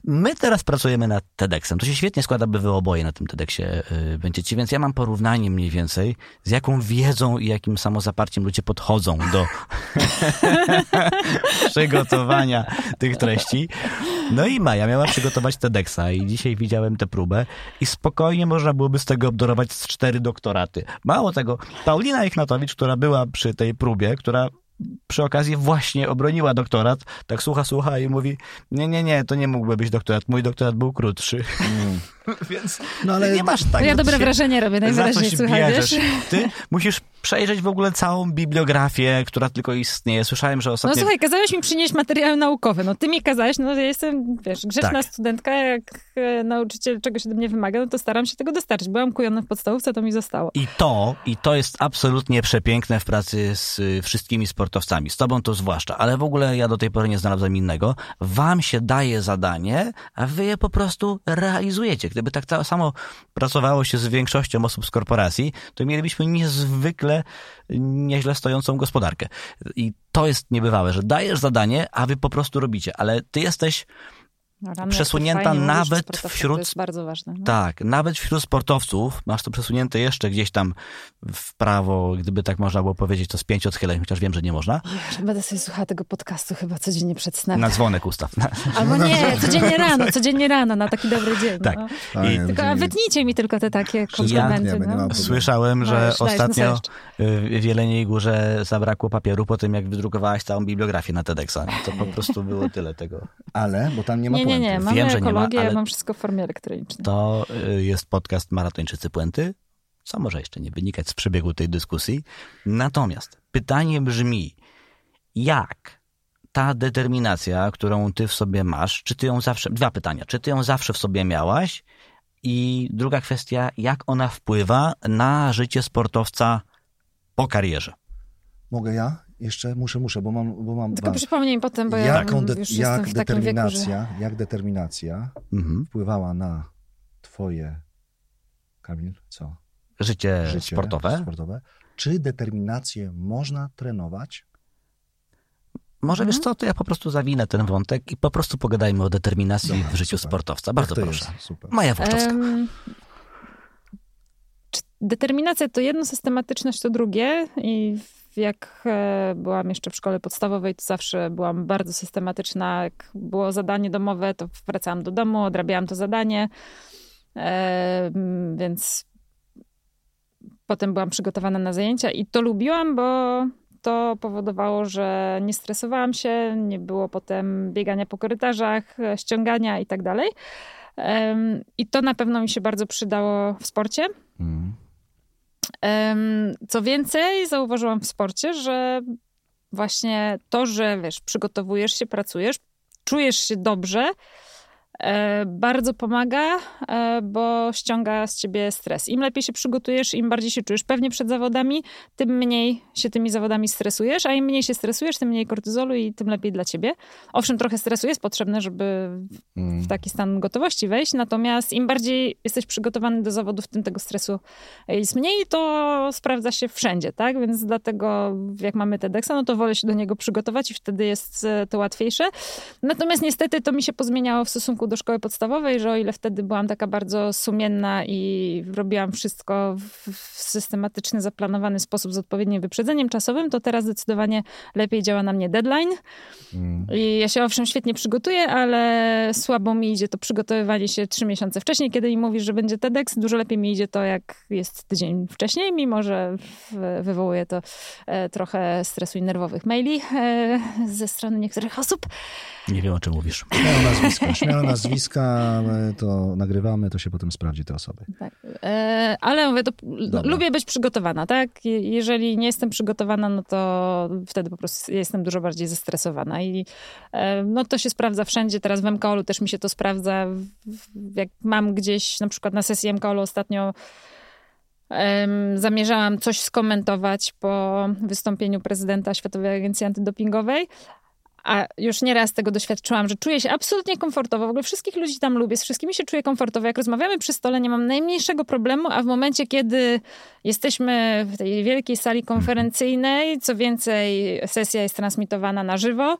C: My teraz pracujemy nad TEDxem. To się świetnie składa, by wy oboje na tym TEDxie e, będziecie, więc ja mam porównanie mniej więcej, z jaką wiedzą i jakim samozaparciem ludzie podchodzą do [LAUGHS] przygotowania tych treści. No i Maja miała przygotować TEDxa i dzisiaj widziałem tę próbę i spokojnie można byłoby z tego obdorować z cztery doktoraty. Mało tego, Paulina Ichnatowicz, która była przy tej próbie, która przy okazji właśnie obroniła doktorat, tak słucha, słucha i mówi, nie, nie, nie, to nie mógłby być doktorat, mój doktorat był krótszy. [LAUGHS] Więc
A: No ale
C: nie masz tak
B: ja
C: do
B: dobre wrażenie robię, najwyraźniej słychać?
C: Ty musisz przejrzeć w ogóle całą bibliografię, która tylko istnieje. Słyszałem, że
B: No
C: ostatnio...
B: słuchaj, kazałeś mi przynieść materiały naukowe. No ty mi kazałeś, no ja jestem, wiesz, grzeczna
C: Tak.
B: studentka, jak e, nauczyciel czegoś ode mnie wymaga, no to staram się tego dostarczyć. Byłam kujona w podstawówce, to mi zostało.
C: I to, i to jest absolutnie przepiękne w pracy z y, wszystkimi sportowcami. Z tobą to zwłaszcza, ale w ogóle ja do tej pory nie znalazłem innego. Wam się daje zadanie, a wy je po prostu realizujecie. Gdyby tak ta- samo pracowało się z większością osób z korporacji, to mielibyśmy niezwykle nieźle stojącą gospodarkę. I to jest niebywałe, że dajesz zadanie, a wy po prostu robicie. Ale ty jesteś
B: rany, jak
C: Przesunięta nawet wśród-
B: To jest bardzo ważne. No.
C: Tak, nawet wśród sportowców masz to przesunięte jeszcze gdzieś tam w prawo, gdyby tak można było powiedzieć, to z pięć odchyleń, chociaż wiem, że nie można.
B: Jezu, Będę sobie słuchała tego podcastu chyba codziennie przed snem.
C: Na dzwonek ustaw. [LAUGHS]
B: Albo nie, codziennie rano, codziennie rano, na taki dobry dzień.
C: Tak.
B: No.
A: Fajnie,
C: I-
B: Tylko a wytnijcie mi tylko te takie komplementy.
A: Ma
B: No.
C: Słyszałem,
B: No,
C: że
B: no
C: ostatnio y, w Jeleniej Górze zabrakło papieru po tym, jak wydrukowałaś całą bibliografię na TEDxa. To po [LAUGHS] prostu było tyle tego.
A: Ale, bo tam nie ma
B: Nie, nie, nie,
A: puenty.
B: mamy
C: Wiem, że nie ma,
B: ekologię, ja mam wszystko w formie elektronicznej.
C: To y, jest podcast Maratończycy Puenty, co może jeszcze nie wynikać z przebiegu tej dyskusji. Natomiast pytanie brzmi, jak ta determinacja, którą ty w sobie masz, czy ty ją zawsze, dwa pytania, czy ty ją zawsze w sobie miałaś i druga kwestia, jak ona wpływa na życie sportowca po karierze?
A: Mogę ja? Jeszcze muszę, muszę, bo mam, bo mam
B: Tylko przypomnij mi potem, bo ja
A: Jaką de-
B: już jestem
A: jak
B: w takim wieku, że...
A: determinacja, jak determinacja
C: Mhm.
A: wpływała na twoje, Kamil, co?
C: Życie,
A: Życie
C: sportowe?
A: sportowe? Czy determinację można trenować?
C: Może
B: Mhm.
C: wiesz co, to ja po prostu zawinę ten wątek i po prostu pogadajmy o determinacji
A: Dobra,
C: w życiu
A: super.
C: sportowca. Bardzo proszę.
A: Jest? Super.
C: Maja Włoszczowska.
B: Czy determinacja to jedno, systematyczność to drugie i jak e, byłam jeszcze w szkole podstawowej, to zawsze byłam bardzo systematyczna. Jak było zadanie domowe, to wracałam do domu, odrabiałam to zadanie, Em, więc potem byłam przygotowana na zajęcia i to lubiłam, bo to powodowało, że nie stresowałam się, nie było potem biegania po korytarzach, e, ściągania i tak dalej. I to na pewno mi się bardzo przydało w sporcie.
A: Mm.
B: Co więcej, zauważyłam w sporcie, że właśnie to, że wiesz, przygotowujesz się, pracujesz, czujesz się dobrze, bardzo pomaga, e, bo ściąga z ciebie stres. Im lepiej się przygotujesz, im bardziej się czujesz pewnie przed zawodami, tym mniej się tymi zawodami stresujesz, a im mniej się stresujesz, tym mniej kortyzolu i tym lepiej dla ciebie. Owszem, trochę stresu jest potrzebne, żeby w taki stan gotowości wejść, natomiast im bardziej jesteś przygotowany do zawodów, tym tego stresu jest mniej, to sprawdza się wszędzie, tak? Więc dlatego jak mamy TEDxa, no to wolę się do niego przygotować i wtedy jest e, to łatwiejsze. Natomiast niestety to mi się pozmieniało w stosunku do szkoły podstawowej, że o ile wtedy byłam taka bardzo sumienna i robiłam wszystko w systematyczny, zaplanowany sposób z odpowiednim wyprzedzeniem czasowym, to teraz zdecydowanie lepiej działa na mnie deadline. Mm. I ja się owszem świetnie przygotuję, ale słabo mi idzie to przygotowywanie się trzy miesiące wcześniej, kiedy mi mówisz, że będzie TEDx. Dużo lepiej mi idzie to, jak jest tydzień wcześniej, mimo że wywołuje to e, trochę stresu i nerwowych maili e, ze strony niektórych osób.
C: Nie wiem, o czym mówisz.
A: Śmiało nazwiska, śmiało [LAUGHS] nazwiska, to nagrywamy, to się potem sprawdzi te osoby.
B: Tak. E, ale mówię, to lubię być przygotowana, tak? Jeżeli nie jestem przygotowana, no to wtedy po prostu jestem dużo bardziej zestresowana i e, no to się sprawdza wszędzie. Teraz w MKOL-u też mi się to sprawdza. Jak mam gdzieś, na przykład na sesji MKOL-u ostatnio zamierzałam coś skomentować po wystąpieniu prezydenta Światowej Agencji Antydopingowej, a już nieraz tego doświadczyłam, że czuję się absolutnie komfortowo. W ogóle wszystkich ludzi tam lubię, z wszystkimi się czuję komfortowo. Jak rozmawiamy przy stole, nie mam najmniejszego problemu, a w momencie, kiedy jesteśmy w tej wielkiej sali konferencyjnej, co więcej, sesja jest transmitowana na żywo,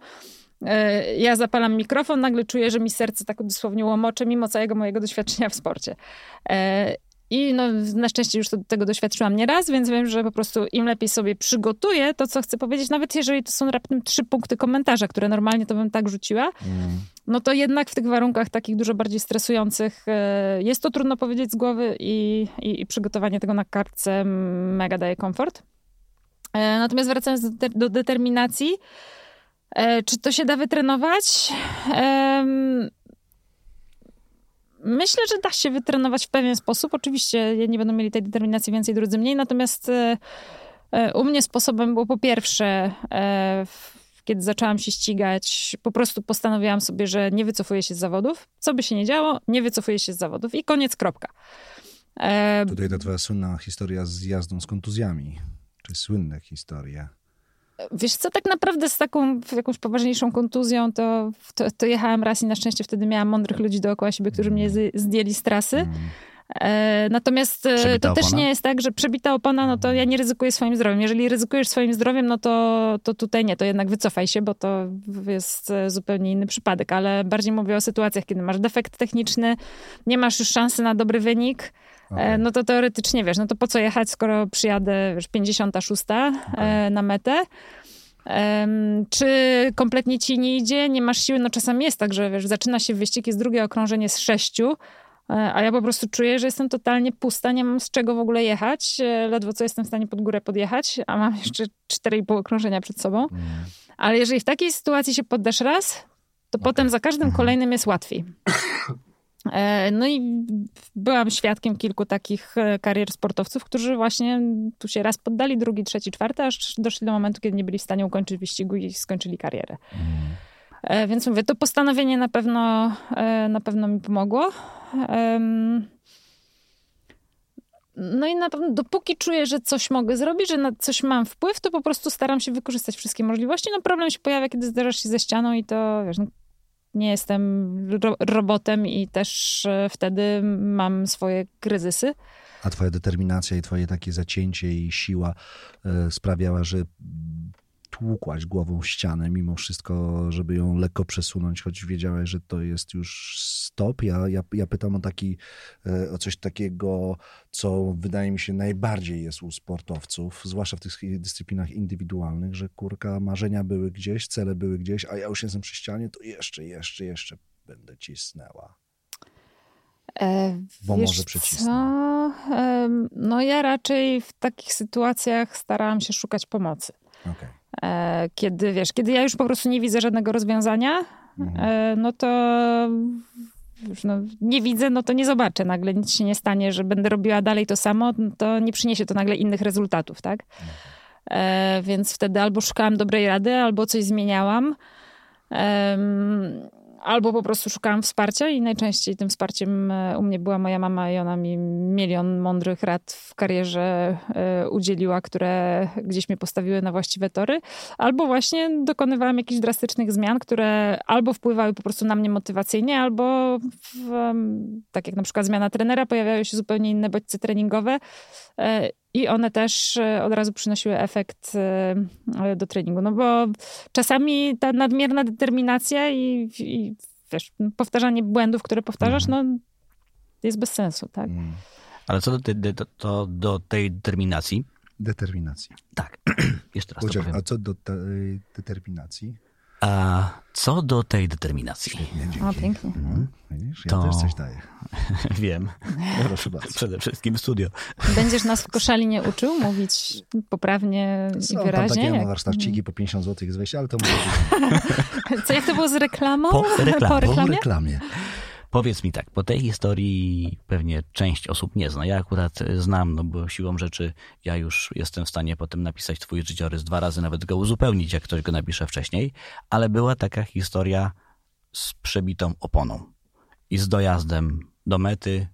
B: e, ja zapalam mikrofon, nagle czuję, że mi serce tak dosłownie łomocze, mimo całego mojego doświadczenia w sporcie. I no, na szczęście już to, tego doświadczyłam nieraz, więc wiem, że po prostu im lepiej sobie przygotuję to, co chcę powiedzieć, nawet jeżeli to są raptem trzy punkty komentarza, które normalnie to bym tak rzuciła, mm. no to jednak w tych warunkach takich dużo bardziej stresujących e, jest to trudno powiedzieć z głowy i, i, i przygotowanie tego na kartce mega daje komfort. E, natomiast wracając do, do determinacji, e, czy to się da wytrenować? Myślę, że da się wytrenować w pewien sposób. Oczywiście nie będą mieli tej determinacji więcej, drudzy mniej, natomiast e, e, u mnie sposobem było po pierwsze, e, kiedy zaczęłam się ścigać, po prostu postanowiłam sobie, że nie wycofuję się z zawodów. Co by się nie działo, nie wycofuję się z zawodów i koniec, kropka.
A: Tutaj ta twoja słynna historia z jazdą z kontuzjami, czy słynne historie.
B: Wiesz co, tak naprawdę z taką jakąś poważniejszą kontuzją to, to, to, jechałem raz i na szczęście wtedy miałam mądrych ludzi dookoła siebie, którzy mnie z, zdjęli z trasy. Mm. E, natomiast e, przebita to opona? też nie jest tak, że przebita opona, no to ja nie ryzykuję swoim zdrowiem. Jeżeli ryzykujesz swoim zdrowiem, no to, to tutaj nie, to jednak wycofaj się, bo to jest e, zupełnie inny przypadek. Ale bardziej mówię o sytuacjach, kiedy masz defekt techniczny, nie masz już szansy na dobry wynik, Okay. No to teoretycznie wiesz, no to po co jechać, skoro przyjadę wiesz, 56 okay. na metę. Um, czy kompletnie ci nie idzie, nie masz siły? No czasami jest tak, że wiesz, zaczyna się wyścig, jest drugie okrążenie z sześciu, e, a ja po prostu czuję, że jestem totalnie pusta, nie mam z czego w ogóle jechać, e, ledwo co jestem w stanie pod górę podjechać, a mam jeszcze 4,5 okrążenia przed sobą. Mm. Ale jeżeli w takiej sytuacji się poddasz raz, to okay. potem za każdym mhm. kolejnym jest łatwiej. [COUGHS] E, no i byłam świadkiem kilku takich e, karier sportowców, którzy właśnie tu się raz poddali, drugi, trzeci, czwarty, aż doszli do momentu, kiedy nie byli w stanie ukończyć wyścigu i skończyli karierę. Mm. Więc mówię, to postanowienie na pewno, na pewno mi pomogło. No i na pewno, dopóki czuję, że coś mogę zrobić, że na coś mam wpływ, to po prostu staram się wykorzystać wszystkie możliwości. No problem się pojawia, kiedy zderzasz się ze ścianą i to, wiesz, no, nie jestem ro robotem i też e, wtedy mam swoje kryzysy.
A: A twoja determinacja i twoje takie zacięcie i siła e, sprawiała, że tłukłaś głową ścianę mimo wszystko, żeby ją lekko przesunąć, choć wiedziałeś, że to jest już stop. Ja, ja, ja pytam o, taki, e, o coś takiego, co wydaje mi się najbardziej jest u sportowców, zwłaszcza w tych dyscyplinach indywidualnych, że kurka, marzenia były gdzieś, cele były gdzieś, a ja już jestem przy ścianie, to jeszcze, jeszcze, jeszcze będę cisnęła.
B: E,
A: Bo może przycisnę. E,
B: no ja raczej w takich sytuacjach starałam się szukać pomocy. Okay. E, kiedy wiesz, kiedy ja już po prostu nie widzę żadnego rozwiązania, mhm. E, no to już no, nie widzę, no to nie zobaczę. Nagle nic się nie stanie, że będę robiła dalej to samo, no to nie przyniesie to nagle innych rezultatów, tak? E, więc wtedy albo szukałam dobrej rady, albo coś zmieniałam. Albo po prostu szukałam wsparcia i najczęściej tym wsparciem e, u mnie była moja mama i ona mi milion mądrych rad w karierze e, udzieliła, które gdzieś mnie postawiły na właściwe tory, albo właśnie dokonywałam jakichś drastycznych zmian, które albo wpływały po prostu na mnie motywacyjnie, albo w, tak jak na przykład zmiana trenera, pojawiały się zupełnie inne bodźce treningowe e, i one też od razu przynosiły efekt do treningu. No bo czasami ta nadmierna determinacja i, i wiesz, powtarzanie błędów, które powtarzasz, mhm. no jest bez sensu, tak? Mm.
C: Ale co do, te, do, to, do tej determinacji?
A: Determinacji.
C: Tak, [CLEARS THROAT] jeszcze raz
A: Poczekaj, A co do tej determinacji?
C: A co do tej determinacji?
B: Świetnie, dzięki. O, pięknie. Mhm.
A: Widzisz, ja to... też coś daję. [LAUGHS]
C: Wiem.
A: Proszę bardzo.
C: Przede wszystkim studio.
B: Będziesz nas w koszali nie uczył mówić poprawnie
A: Są
B: i wyraźnie?
A: Tam takie warsztaciki po 50 zł jest wejście, ale to może [LAUGHS]
B: być. Co, jak to było z reklamą?
C: Po, reklam,
B: po reklamie?
A: Po reklamie.
C: Powiedz mi tak, po tej historii pewnie część osób nie zna. Ja akurat znam, no bo siłą rzeczy ja już jestem w stanie potem napisać twój życiorys dwa razy, nawet go uzupełnić, jak ktoś go napisze wcześniej, ale była taka historia z przebitą oponą i z dojazdem do mety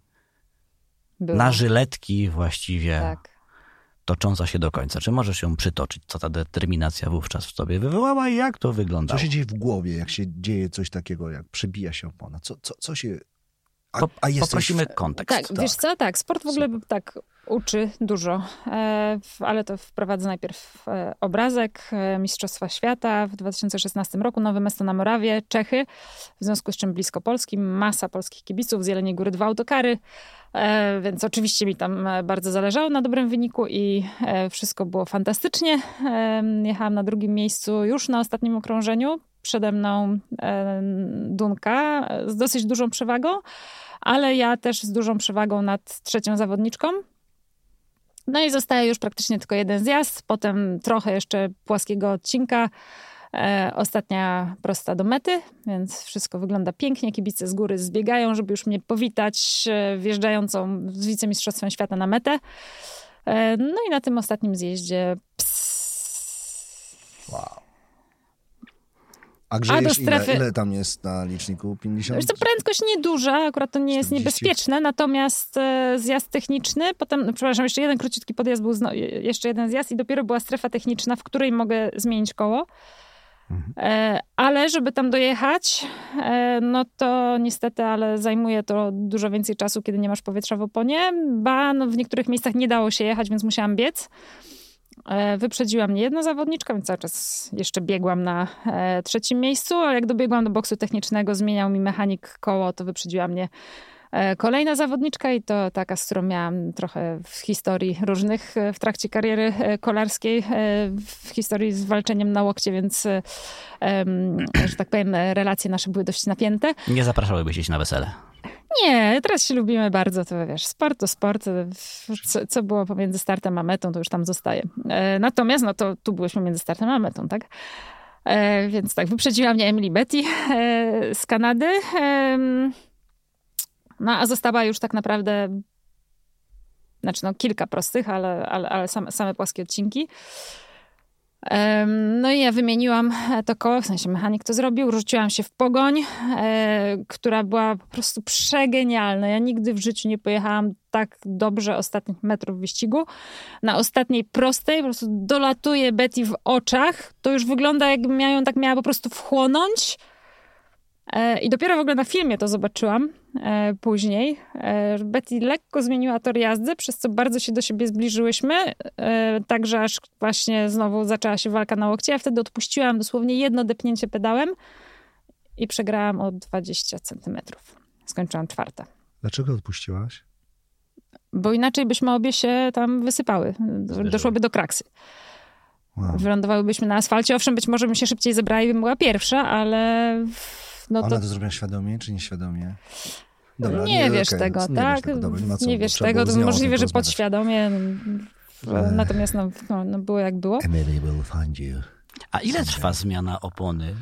C: na żyletki właściwie. Tak tocząca się do końca. Czy możesz ją przytoczyć, co ta determinacja wówczas w tobie wywołała i jak to wyglądało?
A: Co się dzieje w głowie, jak się dzieje coś takiego, jak przebija się opona? Co, co, co się...
C: A, a Poprosimy kontekst.
B: Tak, tak, wiesz co, tak, sport w ogóle Super. tak uczy dużo, e, ale to wprowadzę najpierw e, obrazek e, Mistrzostwa Świata w 2016 roku, Nowe Mesto na Morawie, Czechy, w związku z czym blisko Polski, masa polskich kibiców, z Jeleniej Góry dwa autokary, więc oczywiście mi tam bardzo zależało na dobrym wyniku i wszystko było fantastycznie. Jechałam na drugim miejscu już na ostatnim okrążeniu, przede mną Dunka z dosyć dużą przewagą, ale ja też z dużą przewagą nad trzecią zawodniczką. No i zostaje już praktycznie tylko jeden zjazd, potem trochę jeszcze płaskiego odcinka. E, ostatnia prosta do mety, więc wszystko wygląda pięknie. Kibice z góry zbiegają, żeby już mnie powitać e, wjeżdżającą z wicemistrzostwem świata na metę. E, no i na tym ostatnim zjeździe
A: Wow. A grzejesz A strefy... ile, ile tam jest na liczniku? 50? Wiesz
B: to prędkość nieduża, akurat to nie 40. jest niebezpieczne, natomiast e, zjazd techniczny, potem, no, przepraszam, jeszcze jeden króciutki podjazd był, zno, jeszcze jeden zjazd i dopiero była strefa techniczna, w której mogę zmienić koło. Mhm. E, ale żeby tam dojechać, e, no to niestety, ale zajmuje to dużo więcej czasu, kiedy nie masz powietrza w oponie, ba, no w niektórych miejscach nie dało się jechać, więc musiałam biec. E, wyprzedziła mnie jedna zawodniczka, więc cały czas jeszcze biegłam na e, trzecim miejscu, a jak dobiegłam do boksu technicznego, zmieniał mi mechanik koło, to wyprzedziła mnie e, kolejna zawodniczka i to taka, z którą miałam trochę w historii różnych w trakcie kariery kolarskiej, w historii z walczeniem na łokcie, więc, że tak powiem, relacje nasze były dość napięte.
C: Nie zapraszałybyście się na wesele?
B: Nie, teraz się lubimy bardzo, to wiesz, sport to sport, co, co, było pomiędzy startem a metą, to już tam zostaje. E, natomiast, no to tu byłyśmy między startem a metą, tak? E, więc tak, wyprzedziła mnie Emily Betty e, z Kanady, no a została już tak naprawdę, znaczy no kilka prostych, ale, ale, ale same, same płaskie odcinki. No i ja wymieniłam to koło, w sensie mechanik to zrobił, rzuciłam się w pogoń, e, która była po prostu przegenialna. Ja nigdy w życiu nie pojechałam tak dobrze ostatnich metrów wyścigu. Na ostatniej prostej po prostu dolatuje Betty w oczach. To już wygląda jakby miała ją tak miała po prostu wchłonąć. E, I dopiero w ogóle na filmie to zobaczyłam e, później. E, Betty lekko zmieniła tor jazdy, przez co bardzo się do siebie zbliżyłyśmy. Także aż właśnie znowu zaczęła się walka na łokcie. Ja wtedy odpuściłam dosłownie jedno depnięcie pedałem i przegrałam o 20 centymetrów. Skończyłam czwarte.
A: Dlaczego odpuściłaś?
B: Bo inaczej byśmy obie się tam wysypały. Doszłoby do kraksy. Wow. Wylądowałybyśmy na asfalcie. Owszem, być może bym się szybciej zebrała i bym była pierwsza, ale
A: no Ona to... to zrobiła świadomie czy nieświadomie?
B: Dobra, nie, nie wiesz okay, tego, nie tak? Wiesz tego, Dobra, nie, nie wiesz tego, to możliwe, że podświadomie. Natomiast no, no, no, było jak było.
A: Emily will find you.
C: A ile trwa zmiana opony?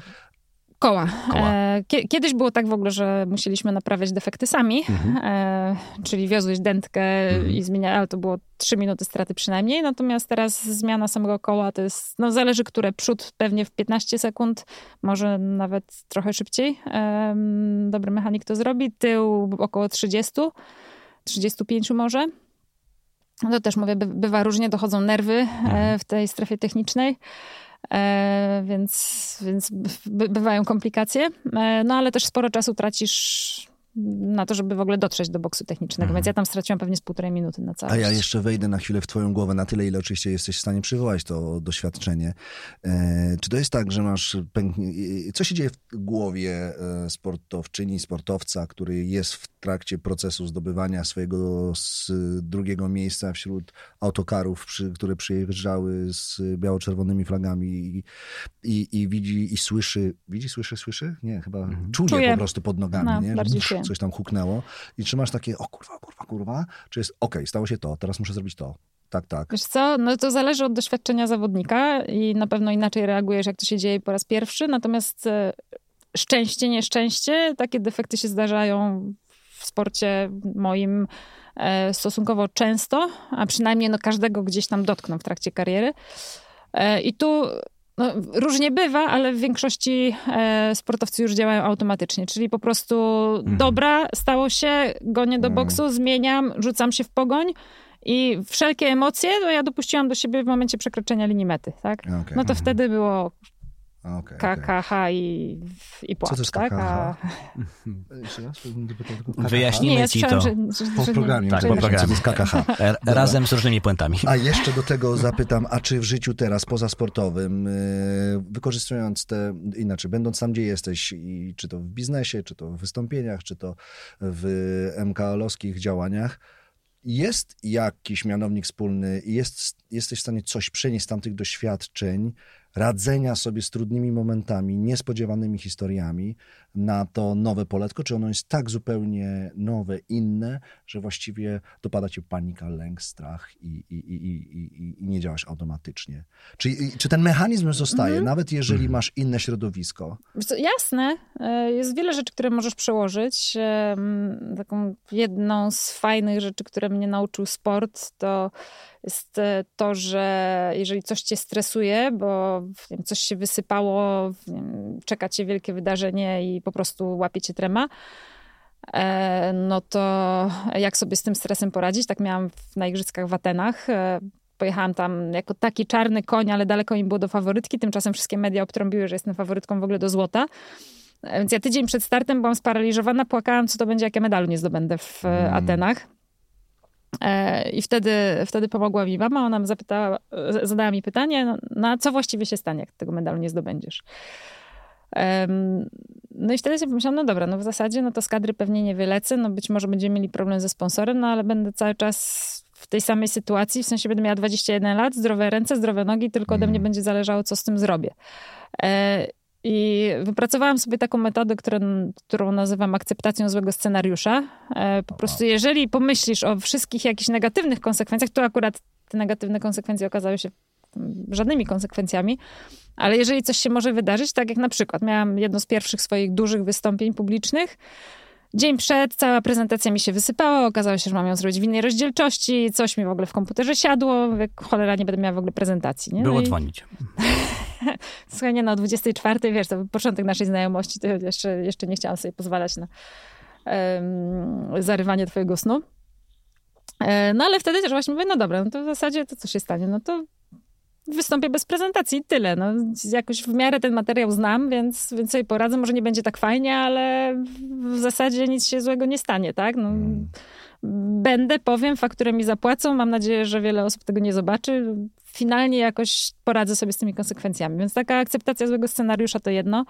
B: Koła.
C: Koła.
B: E, kie- Kiedyś było tak w ogóle, że musieliśmy naprawiać defekty sami, e, czyli wiozłeś dętkę i zmieniałeś, ale to było 3 minuty straty przynajmniej, natomiast teraz zmiana samego koła to jest, no zależy które, przód pewnie w 15 sekund, może nawet trochę szybciej. Dobry mechanik to zrobi, tył około 30, 35 może. No to też mówię, by, bywa różnie, dochodzą nerwy e, w tej strefie technicznej. E, więc, więc by, bywają komplikacje. E, no ale też sporo czasu tracisz na to, żeby w ogóle dotrzeć do boksu technicznego, więc ja tam straciłam pewnie z półtorej minuty na
A: A
B: całość.
A: ja jeszcze wejdę na chwilę w twoją głowę, na tyle, ile oczywiście jesteś w stanie przywołać to doświadczenie. E, czy to jest tak, że masz pęknie... e, Co się dzieje w głowie sportowczyni, sportowca, który jest w trakcie procesu zdobywania swojego z drugiego miejsca wśród autokarów, przy, które przyjeżdżały z biało-czerwonymi flagami i, i, i widzi i słyszy... Widzi, słyszy, słyszy? Nie, chyba czuje,
B: Czuje.
A: po prostu pod nogami,
B: No,
A: nie?
B: Czuje.
A: coś tam huknęło i trzymasz takie, o kurwa, kurwa, kurwa, czy jest, okej, stało się to, teraz muszę zrobić to. Tak, tak.
B: Wiesz co, no to zależy od doświadczenia zawodnika i na pewno inaczej reagujesz, jak to się dzieje po raz pierwszy, natomiast e, szczęście, nieszczęście, takie defekty się zdarzają w sporcie moim e, stosunkowo często, a przynajmniej no każdego gdzieś tam dotkną w trakcie kariery. E, I tu no, różnie bywa, ale w większości e, sportowcy już działają automatycznie, czyli po prostu dobra, stało się, gonię do boksu, zmieniam, rzucam się w pogoń i wszelkie emocje, no ja dopuściłam do siebie w momencie przekroczenia linii mety, tak?
A: Okej.
B: No to wtedy było
A: Okej.
B: KKH i, i płacz,
A: Co to jest
B: tak?
A: KKH?
B: A... [LAUGHS]
A: Jeszcze raz? Będę pytał tylko KKH?
C: Wyjaśnij.
B: Nie,
C: ci to.
B: że, że,
A: Po programie.
C: Tak, po programie.
A: KKH?
C: R- Razem z różnymi puentami.
A: A jeszcze do tego zapytam, a czy w życiu teraz, pozasportowym, yy, wykorzystując te, inaczej, będąc tam, gdzie jesteś, i czy to w biznesie, czy to w wystąpieniach, czy to w MKL-owskich działaniach, jest jakiś mianownik wspólny i jest, jesteś w stanie coś przenieść z tamtych doświadczeń, radzenia sobie z trudnymi momentami, niespodziewanymi historiami na to nowe poletko? Czy ono jest tak zupełnie nowe, inne, że właściwie dopada cię panika, lęk, strach i, i, i, i, i, i nie działasz automatycznie? Czy, i- czy ten mechanizm zostaje, nawet jeżeli masz inne środowisko?
B: Jasne, e, jest wiele rzeczy, które możesz przełożyć. Em, Taką jedną z fajnych rzeczy, które mnie nauczył sport, to jest e, to, że jeżeli coś cię stresuje, bo wiem, coś się wysypało, wiem, czeka cię wielkie wydarzenie i po prostu łapie cię trema, e, no to jak sobie z tym stresem poradzić? Tak miałam w- na igrzyskach w Atenach. E, Pojechałam tam jako taki czarny koń, ale daleko mi było do faworytki. Tymczasem wszystkie media obtrąbiły, że jestem faworytką w ogóle do złota. E, Więc ja tydzień przed startem byłam sparaliżowana, płakałam, co to będzie, jak ja medalu nie zdobędę w e, Atenach. I wtedy, wtedy pomogła mi mama. Ona zapytała, zadała mi pytanie, no, na co właściwie się stanie, jak tego medalu nie zdobędziesz. No i wtedy sobie pomyślałam, no dobra, no w zasadzie no to z kadry pewnie nie wylecę, no być może będziemy mieli problem ze sponsorem, no ale będę cały czas w tej samej sytuacji, w sensie będę miała 21 lat, zdrowe ręce, zdrowe nogi, tylko ode mnie będzie zależało, co z tym zrobię. E, I wypracowałam sobie taką metodę, którą, którą nazywam akceptacją złego scenariusza. E, Po prostu jeżeli pomyślisz o wszystkich jakichś negatywnych konsekwencjach, to akurat te negatywne konsekwencje okazały się żadnymi konsekwencjami, ale jeżeli coś się może wydarzyć, tak jak na przykład miałam jedno z pierwszych swoich dużych wystąpień publicznych, Dzień przed, cała prezentacja mi się wysypała, okazało się, że mam ją zrobić w innej rozdzielczości, coś mi w ogóle w komputerze siadło, jak cholera nie będę miała w ogóle prezentacji. Nie?
C: Było
B: No i-
C: dzwonić. [LAUGHS]
B: Słuchaj, nie, no o 24, wiesz, to był początek naszej znajomości, to jeszcze, jeszcze nie chciałam sobie pozwalać na em, zarywanie twojego snu. E, no ale wtedy też właśnie mówię, no dobra, no to w zasadzie to co się stanie? No to wystąpię bez prezentacji i tyle. No, jakoś w miarę ten materiał znam, więc, więc sobie poradzę. Może nie będzie tak fajnie, ale w zasadzie nic się złego nie stanie, tak? No, Będę, powiem, fakturę mi zapłacą. Mam nadzieję, że wiele osób tego nie zobaczy. Finalnie jakoś poradzę sobie z tymi konsekwencjami. Więc taka akceptacja złego scenariusza to jedno.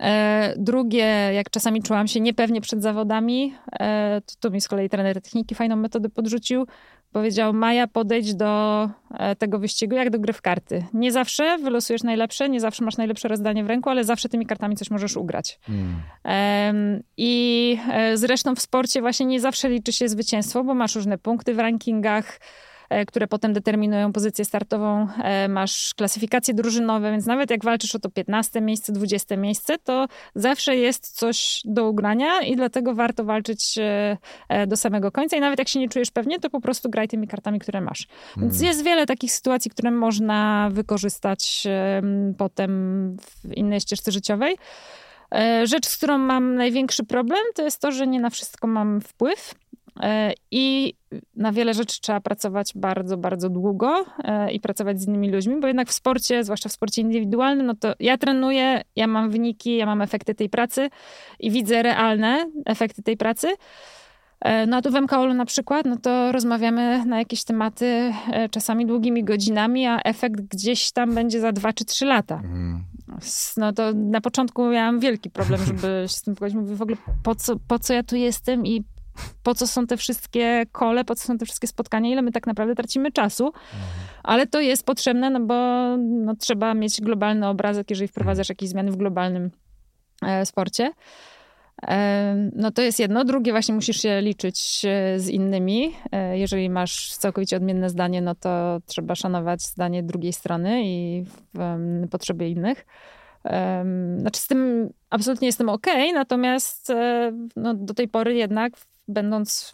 B: E, drugie, jak czasami czułam się niepewnie przed zawodami, e, to tu mi z kolei trener techniki fajną metodę podrzucił. Powiedział, Maja, podejdź do e, tego wyścigu jak do gry w karty. Nie zawsze wylosujesz najlepsze, nie zawsze masz najlepsze rozdanie w ręku, ale zawsze tymi kartami coś możesz ugrać. Em, I e, zresztą w sporcie właśnie nie zawsze liczy się zwycięstwo, bo masz różne punkty w rankingach, które potem determinują pozycję startową. E, masz klasyfikacje drużynowe, więc nawet jak walczysz o to 15 miejsce, 20 miejsce, to zawsze jest coś do ugrania i dlatego warto walczyć e, do samego końca. I nawet jak się nie czujesz pewnie, to po prostu graj tymi kartami, które masz. Więc hmm. jest wiele takich sytuacji, które można wykorzystać potem w innej ścieżce życiowej. Rzecz, z którą mam największy problem, to jest to, że nie na wszystko mam wpływ. E, I na wiele rzeczy trzeba pracować bardzo, bardzo długo e, i pracować z innymi ludźmi, bo jednak w sporcie, zwłaszcza w sporcie indywidualnym, no to ja trenuję, ja mam wyniki, ja mam efekty tej pracy i widzę realne efekty tej pracy. E, no a tu w MKOL na przykład, no to rozmawiamy na jakieś tematy czasami długimi godzinami, a efekt gdzieś tam będzie za dwa czy trzy lata. Mhm. No to na początku miałam wielki problem, żeby [LAUGHS] się z tym pogodzić. Mówię w ogóle, po co, po co ja tu jestem i po co są te wszystkie kole, po co są te wszystkie spotkania, ile my tak naprawdę tracimy czasu. Mhm. Ale to jest potrzebne, no bo no, trzeba mieć globalny obrazek, jeżeli wprowadzasz mhm. jakieś zmiany w globalnym e, sporcie. E, no to jest jedno. Drugie, właśnie musisz się liczyć e, z innymi. E, jeżeli masz całkowicie odmienne zdanie, no to trzeba szanować zdanie drugiej strony i um, potrzeby innych. Um, znaczy z tym absolutnie jestem ok, natomiast no, do tej pory jednak będąc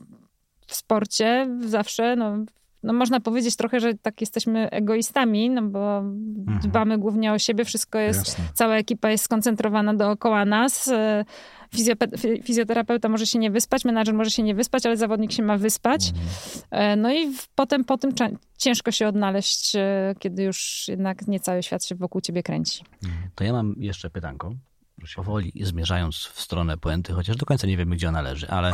B: w sporcie, zawsze, no, no można powiedzieć trochę, że tak jesteśmy egoistami, no bo mhm. dbamy głównie o siebie, wszystko jest, Jasne. cała ekipa jest skoncentrowana dookoła nas. E, fizjoterapeuta może się nie wyspać, menadżer może się nie wyspać, ale zawodnik się ma wyspać. Mhm. E, no i potem po tym ciężko się odnaleźć, e, kiedy już jednak nie cały świat się wokół ciebie kręci.
C: To ja mam jeszcze pytanko powoli zmierzając w stronę puenty, chociaż do końca nie wiemy, gdzie ona leży, ale...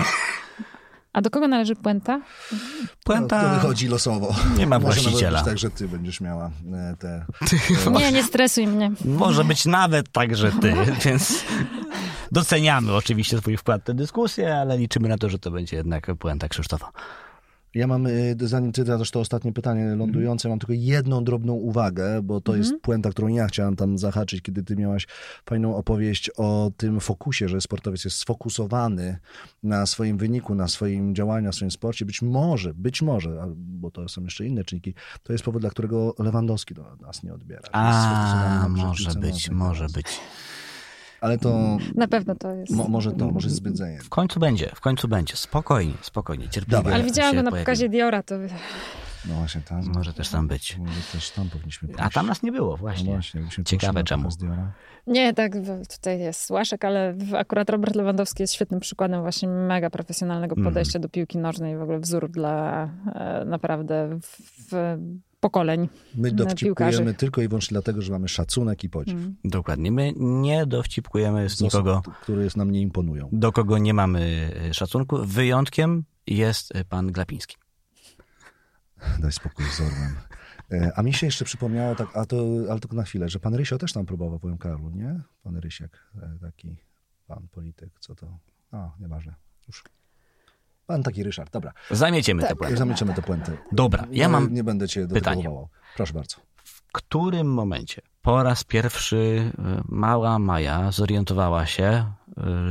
B: A do kogo należy puenta?
A: Puenta... No, to wychodzi losowo.
C: Nie ma Może właściciela.
A: Może tak, że ty będziesz miała e, te... [LAUGHS]
B: Nie, nie stresuj mnie.
C: Może być nawet tak, że ty, [LAUGHS] więc doceniamy oczywiście twój wkład w tę dyskusję, ale liczymy na to, że to będzie jednak puenta Krzysztofa.
A: Ja mam, y, zanim ty zadasz to ostatnie pytanie lądujące, mam tylko jedną drobną uwagę, bo to jest mhm. puenta, którą ja chciałam tam zahaczyć, kiedy ty miałaś fajną opowieść o tym fokusie, że sportowiec jest sfokusowany na swoim wyniku, na swoim działaniu, na swoim sporcie. Być może, być może, bo to są jeszcze inne czynniki, to jest powód, dla którego Lewandowski do nas nie odbiera.
C: A, może być, może być.
A: Ale to...
B: Na pewno to jest.
A: Mo, może to, może zbydzenie.
C: W końcu będzie, w końcu będzie. Spokojnie, spokojnie, cierpliwie.
B: Ale widziałam go na pokazie Diora, to...
A: No właśnie, tam.
C: Może też tam być.
A: Może też tam powinniśmy pójść.
C: A tam nas nie było, właśnie. No właśnie Ciekawe czemu.
B: Nie, tak, tutaj jest Łaszek, ale akurat Robert Lewandowski jest świetnym przykładem właśnie mega profesjonalnego mhm. podejścia mm. do piłki nożnej, w ogóle wzór dla e, naprawdę w, w pokoleń
A: My dowcipkujemy tylko i wyłącznie dlatego, że mamy szacunek i podziw. Mm.
C: Dokładnie. My nie dowcipkujemy z nikogo, osób,
A: które nam nie imponują.
C: Do kogo nie mamy e, szacunku. Wyjątkiem jest e, pan Glapiński.
A: Daj spokój z Orłem. E, a mi się jeszcze przypomniało, tak, a to, ale tylko na chwilę, że pan Rysio też tam próbował w Karlu, nie? Pan Rysiek, taki pan polityk, co to... A, nieważne. Już Pan taki Ryszard, dobra.
C: Zamieciemy tak, tę puentę.
A: Zamieciemy tę puentę.
C: Dobra, ja mam
A: Nie będę cię pytanie. Proszę bardzo.
C: W którym momencie po raz pierwszy e, mała Maja zorientowała się, e,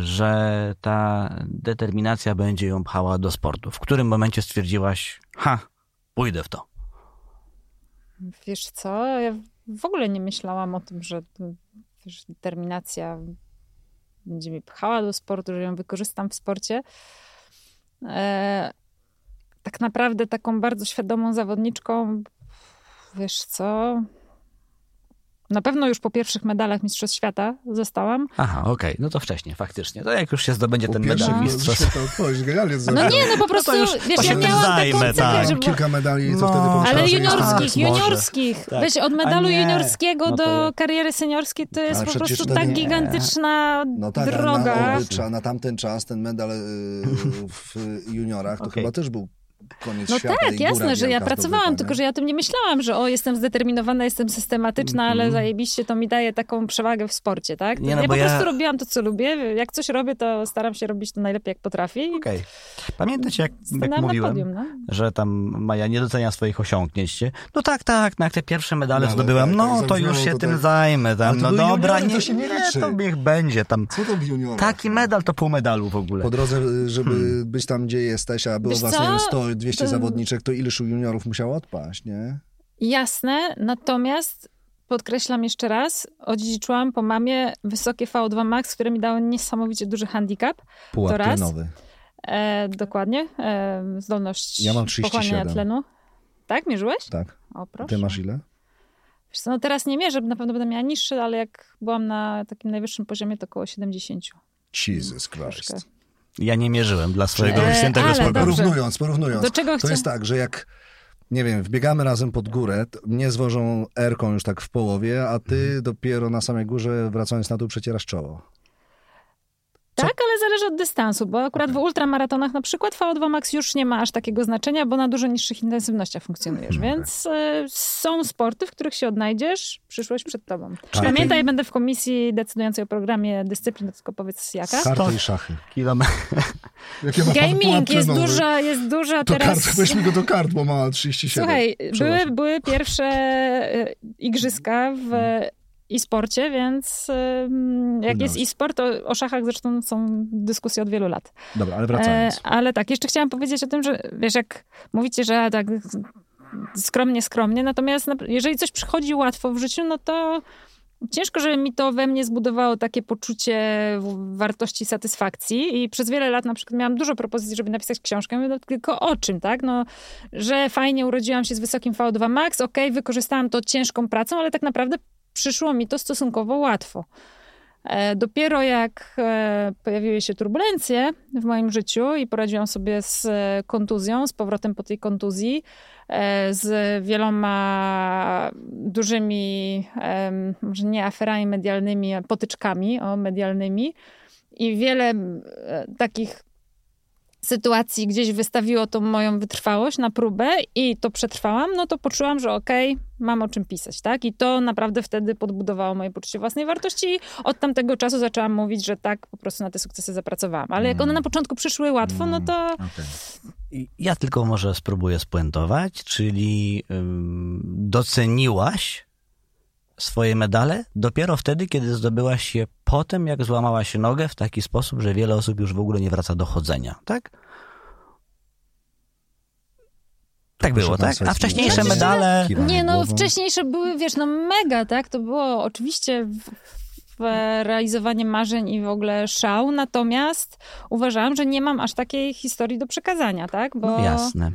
C: że ta determinacja będzie ją pchała do sportu? W którym momencie stwierdziłaś, ha, pójdę w to?
B: Wiesz co, ja w ogóle nie myślałam o tym, że wiesz, determinacja będzie mi pchała do sportu, że ją wykorzystam w sporcie. E, tak naprawdę taką bardzo świadomą zawodniczką, wiesz co, na pewno już po pierwszych medalach Mistrzostw Świata zostałam.
C: Aha, okej, okay. no to wcześniej, faktycznie. To jak już się zdobędzie po ten medal Mistrzostw...
B: No nie, no po prostu,
C: no już, wiesz, ja miałam zajmę, taką
A: tak. żeby... Kilka medali, to no, wtedy
B: Ale juniorskich, juniorskich. Tak. Weź od medalu juniorskiego no do kariery seniorskiej, to jest po prostu tak nie. gigantyczna no tak, droga.
A: Na, na tamten czas ten medal y, w juniorach to okay. chyba też był koniec
B: no
A: świata.
B: No tak, jasne, że ja pracowałam, tylko że ja o tym nie myślałam, że o, jestem zdeterminowana, jestem systematyczna, mm -hmm. ale mhm. zajebiście to mi daje taką przewagę w sporcie, tak? Nie, no ja po ja... prostu robiłam to, co lubię. Jak coś robię, to staram się robić to najlepiej, jak potrafię.
C: Okej. Okay. Pamiętacie, jak, jak mówiłem, podium, no? że tam Maja nie docenia swoich osiągnięć. No tak, tak, no jak te pierwsze medale no, zdobyłam, tak, no to już się to tym tak... zajmę. Tam. No dobra, nie, to się nie, nie, to niech będzie tam.
A: Co to w
C: Taki medal to pół medalu w ogóle.
A: Po drodze, żeby hmm. być tam, gdzie jesteś, a było was, nie wiem, 100 no 200
B: To-
A: zawodniczek, to ileż juniorów musiało odpaść, nie?
B: Jasne, natomiast podkreślam jeszcze raz, odziedziczyłam po mamie wysokie VO2 max, które mi dało niesamowicie duży handicap.
A: Pułap
B: To raz.
A: tlenowy.
B: E, dokładnie, e, zdolność
A: Ja mam
B: pochłaniania
A: 37.
B: tlenu. Tak, mierzyłeś?
A: Tak.
B: O, proszę.
A: Ty masz ile?
B: Wiesz co, no teraz nie mierzę, na pewno będę miała niższy, ale jak byłam na takim najwyższym poziomie, to około 70.
A: Jesus
B: Troszkę.
C: Ja nie mierzyłem dla swojego
B: E,
C: świętego spokoju.
A: Porównując, porównując.
B: Do czego
A: To
B: chcę?
A: jest tak, że jak, nie wiem, wbiegamy razem pod górę, to mnie zwożą erką już tak w połowie, a ty
B: Mhm.
A: dopiero na samej górze, wracając na dół, przecierasz czoło.
B: Tak, ale zależy od dystansu, bo akurat w ultramaratonach na przykład VO2 max już nie ma aż takiego znaczenia, bo na dużo niższych intensywnościach funkcjonujesz,
A: Mhm,
B: więc e, są sporty, w których się odnajdziesz, przyszłość przed tobą.
A: Tak.
B: Pamiętaj, będę w komisji decydującej o programie dyscyplin, tylko powiedz jaka.
A: Karty i szachy. [LAUGHS] Pułap
B: Gaming jest duża, jest duża teraz...
A: kart, weź mi go do kart, bo ma 37.
B: Słuchaj, były, były pierwsze e, igrzyska w e-sporcie, więc jak jest e-sport, to o szachach zresztą są dyskusje od wielu lat.
A: Dobra, ale wracając.
B: E, ale tak, jeszcze chciałam powiedzieć o tym, że wiesz, jak mówicie, że tak skromnie, skromnie, natomiast na- jeżeli coś przychodzi łatwo w życiu, no to ciężko, żeby mi to we mnie zbudowało takie poczucie wartości satysfakcji i przez wiele lat na przykład miałam dużo propozycji, żeby napisać książkę, mówię, no, tylko o czym, tak? No, że fajnie urodziłam się z wysokim VO2 max, okej, wykorzystałam to ciężką pracą, ale tak naprawdę przyszło mi to stosunkowo łatwo. E, Dopiero jak e, pojawiły się turbulencje w moim życiu i poradziłam sobie z e, kontuzją, z powrotem po tej kontuzji, z wieloma dużymi, może nie aferami medialnymi, potyczkami o medialnymi i wiele takich sytuacji gdzieś wystawiło tą moją wytrwałość na próbę i to przetrwałam, no to poczułam, że okej, mam o czym pisać, tak? I to naprawdę wtedy podbudowało moje poczucie własnej wartości i od tamtego czasu zaczęłam mówić, że tak, po prostu na te sukcesy zapracowałam. Ale jak one na początku przyszły łatwo, no to
A: Okej.
C: I Ja tylko może spróbuję spuentować, czyli ym, doceniłaś swoje medale dopiero wtedy, kiedy zdobyłaś je potem, jak złamałaś nogę w taki sposób, że wiele osób już w ogóle nie wraca do chodzenia, tak? Tak było, tak? A wcześniejsze medale...
B: Nie, no wcześniejsze były, wiesz, no mega, tak? To było oczywiście w, w realizowanie marzeń i w ogóle szał, natomiast uważałam, że nie mam aż takiej historii do przekazania, tak? Bo,
C: No jasne.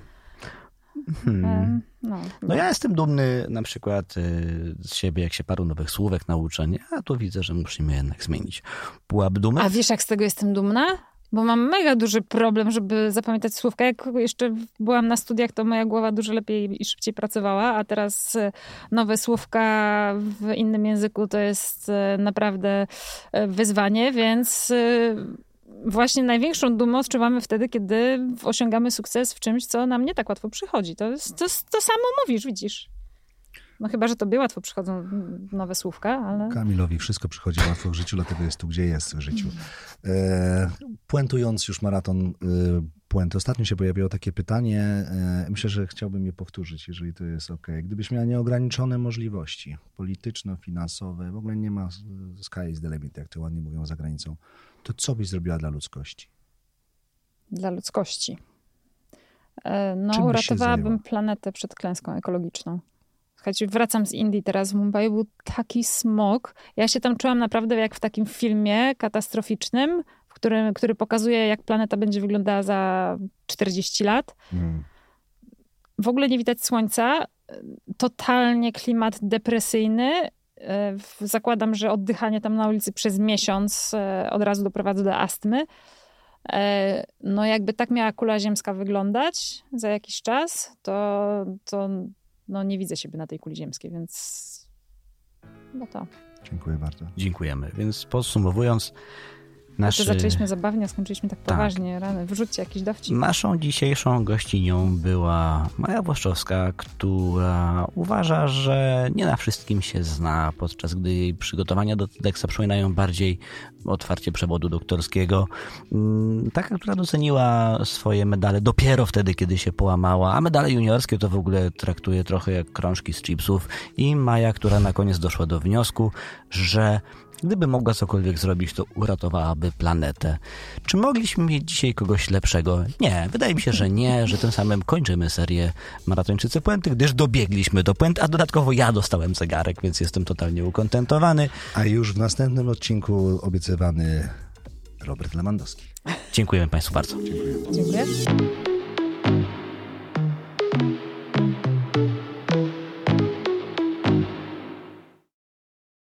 C: Hmm.
B: em, no,
C: No ja jestem dumny na przykład y, z siebie, jak się paru nowych słówek nauczę, nie? a tu widzę, że musimy jednak zmienić pułap dumy.
B: A wiesz, jak z tego jestem dumna? Bo mam mega duży problem, żeby zapamiętać słówka. Jak jeszcze byłam na studiach, to moja głowa dużo lepiej i szybciej pracowała, a teraz e, nowe słówka w innym języku to jest e, naprawdę e, wyzwanie, więc właśnie największą dumę odczuwamy wtedy, kiedy osiągamy sukces w czymś, co nam nie tak łatwo przychodzi. To, to, to samo mówisz, widzisz. No chyba, że tobie łatwo przychodzą nowe słówka, ale...
A: Kamilowi wszystko przychodzi łatwo w życiu, dlatego jest tu, gdzie jest w życiu. E, puentując już maraton e, puenty, ostatnio się pojawiło takie pytanie, e, myślę, że chciałbym je powtórzyć, jeżeli to jest ok. Gdybyś miała nieograniczone możliwości polityczno-finansowe, w ogóle nie ma sky is the limit, jak to ładnie mówią za granicą, to co byś zrobiła dla ludzkości?
B: dla ludzkości. E, No, uratowałabym planetę przed klęską ekologiczną. Wracam z Indii teraz w Mumbai, był taki smog. Ja się tam czułam naprawdę jak w takim filmie katastroficznym, w którym, który pokazuje, jak planeta będzie wyglądała za 40 lat.
A: Hmm.
B: W ogóle nie widać słońca. Totalnie klimat depresyjny. E, Zakładam, że oddychanie tam na ulicy przez miesiąc e, od razu doprowadza do astmy. E, No, jakby tak miała kula ziemska wyglądać za jakiś czas, to, to no, nie widzę siebie na tej kuli ziemskiej, więc no to.
A: Dziękuję bardzo.
C: Dziękujemy. Więc podsumowując, nasz,
B: To zaczęliśmy zabawnie, a skończyliśmy tak
C: Tak.
B: poważnie. Rany, wyrzućcie jakiś dowcip.
C: naszą dzisiejszą gościnią była Maja Włoszczowska, która uważa, że nie na wszystkim się zna, podczas gdy jej przygotowania do TEDxa przypominają bardziej otwarcie przewodu doktorskiego. Mm, Taka, która doceniła swoje medale dopiero wtedy, kiedy się połamała, a medale juniorskie to w ogóle traktuje trochę jak krążki z chipsów i Maja, która na koniec doszła do wniosku, że Gdyby mogła cokolwiek zrobić, to uratowałaby planetę. Czy mogliśmy mieć dzisiaj kogoś lepszego? Nie, wydaje mi się, że nie, że tym samym kończymy serię Maratończycy Puenty, gdyż dobiegliśmy do puenty, a dodatkowo ja dostałem zegarek, więc jestem totalnie ukontentowany.
A: A już w następnym odcinku obiecywany Robert Lewandowski.
C: Dziękujemy Państwu bardzo.
B: Dziękuję.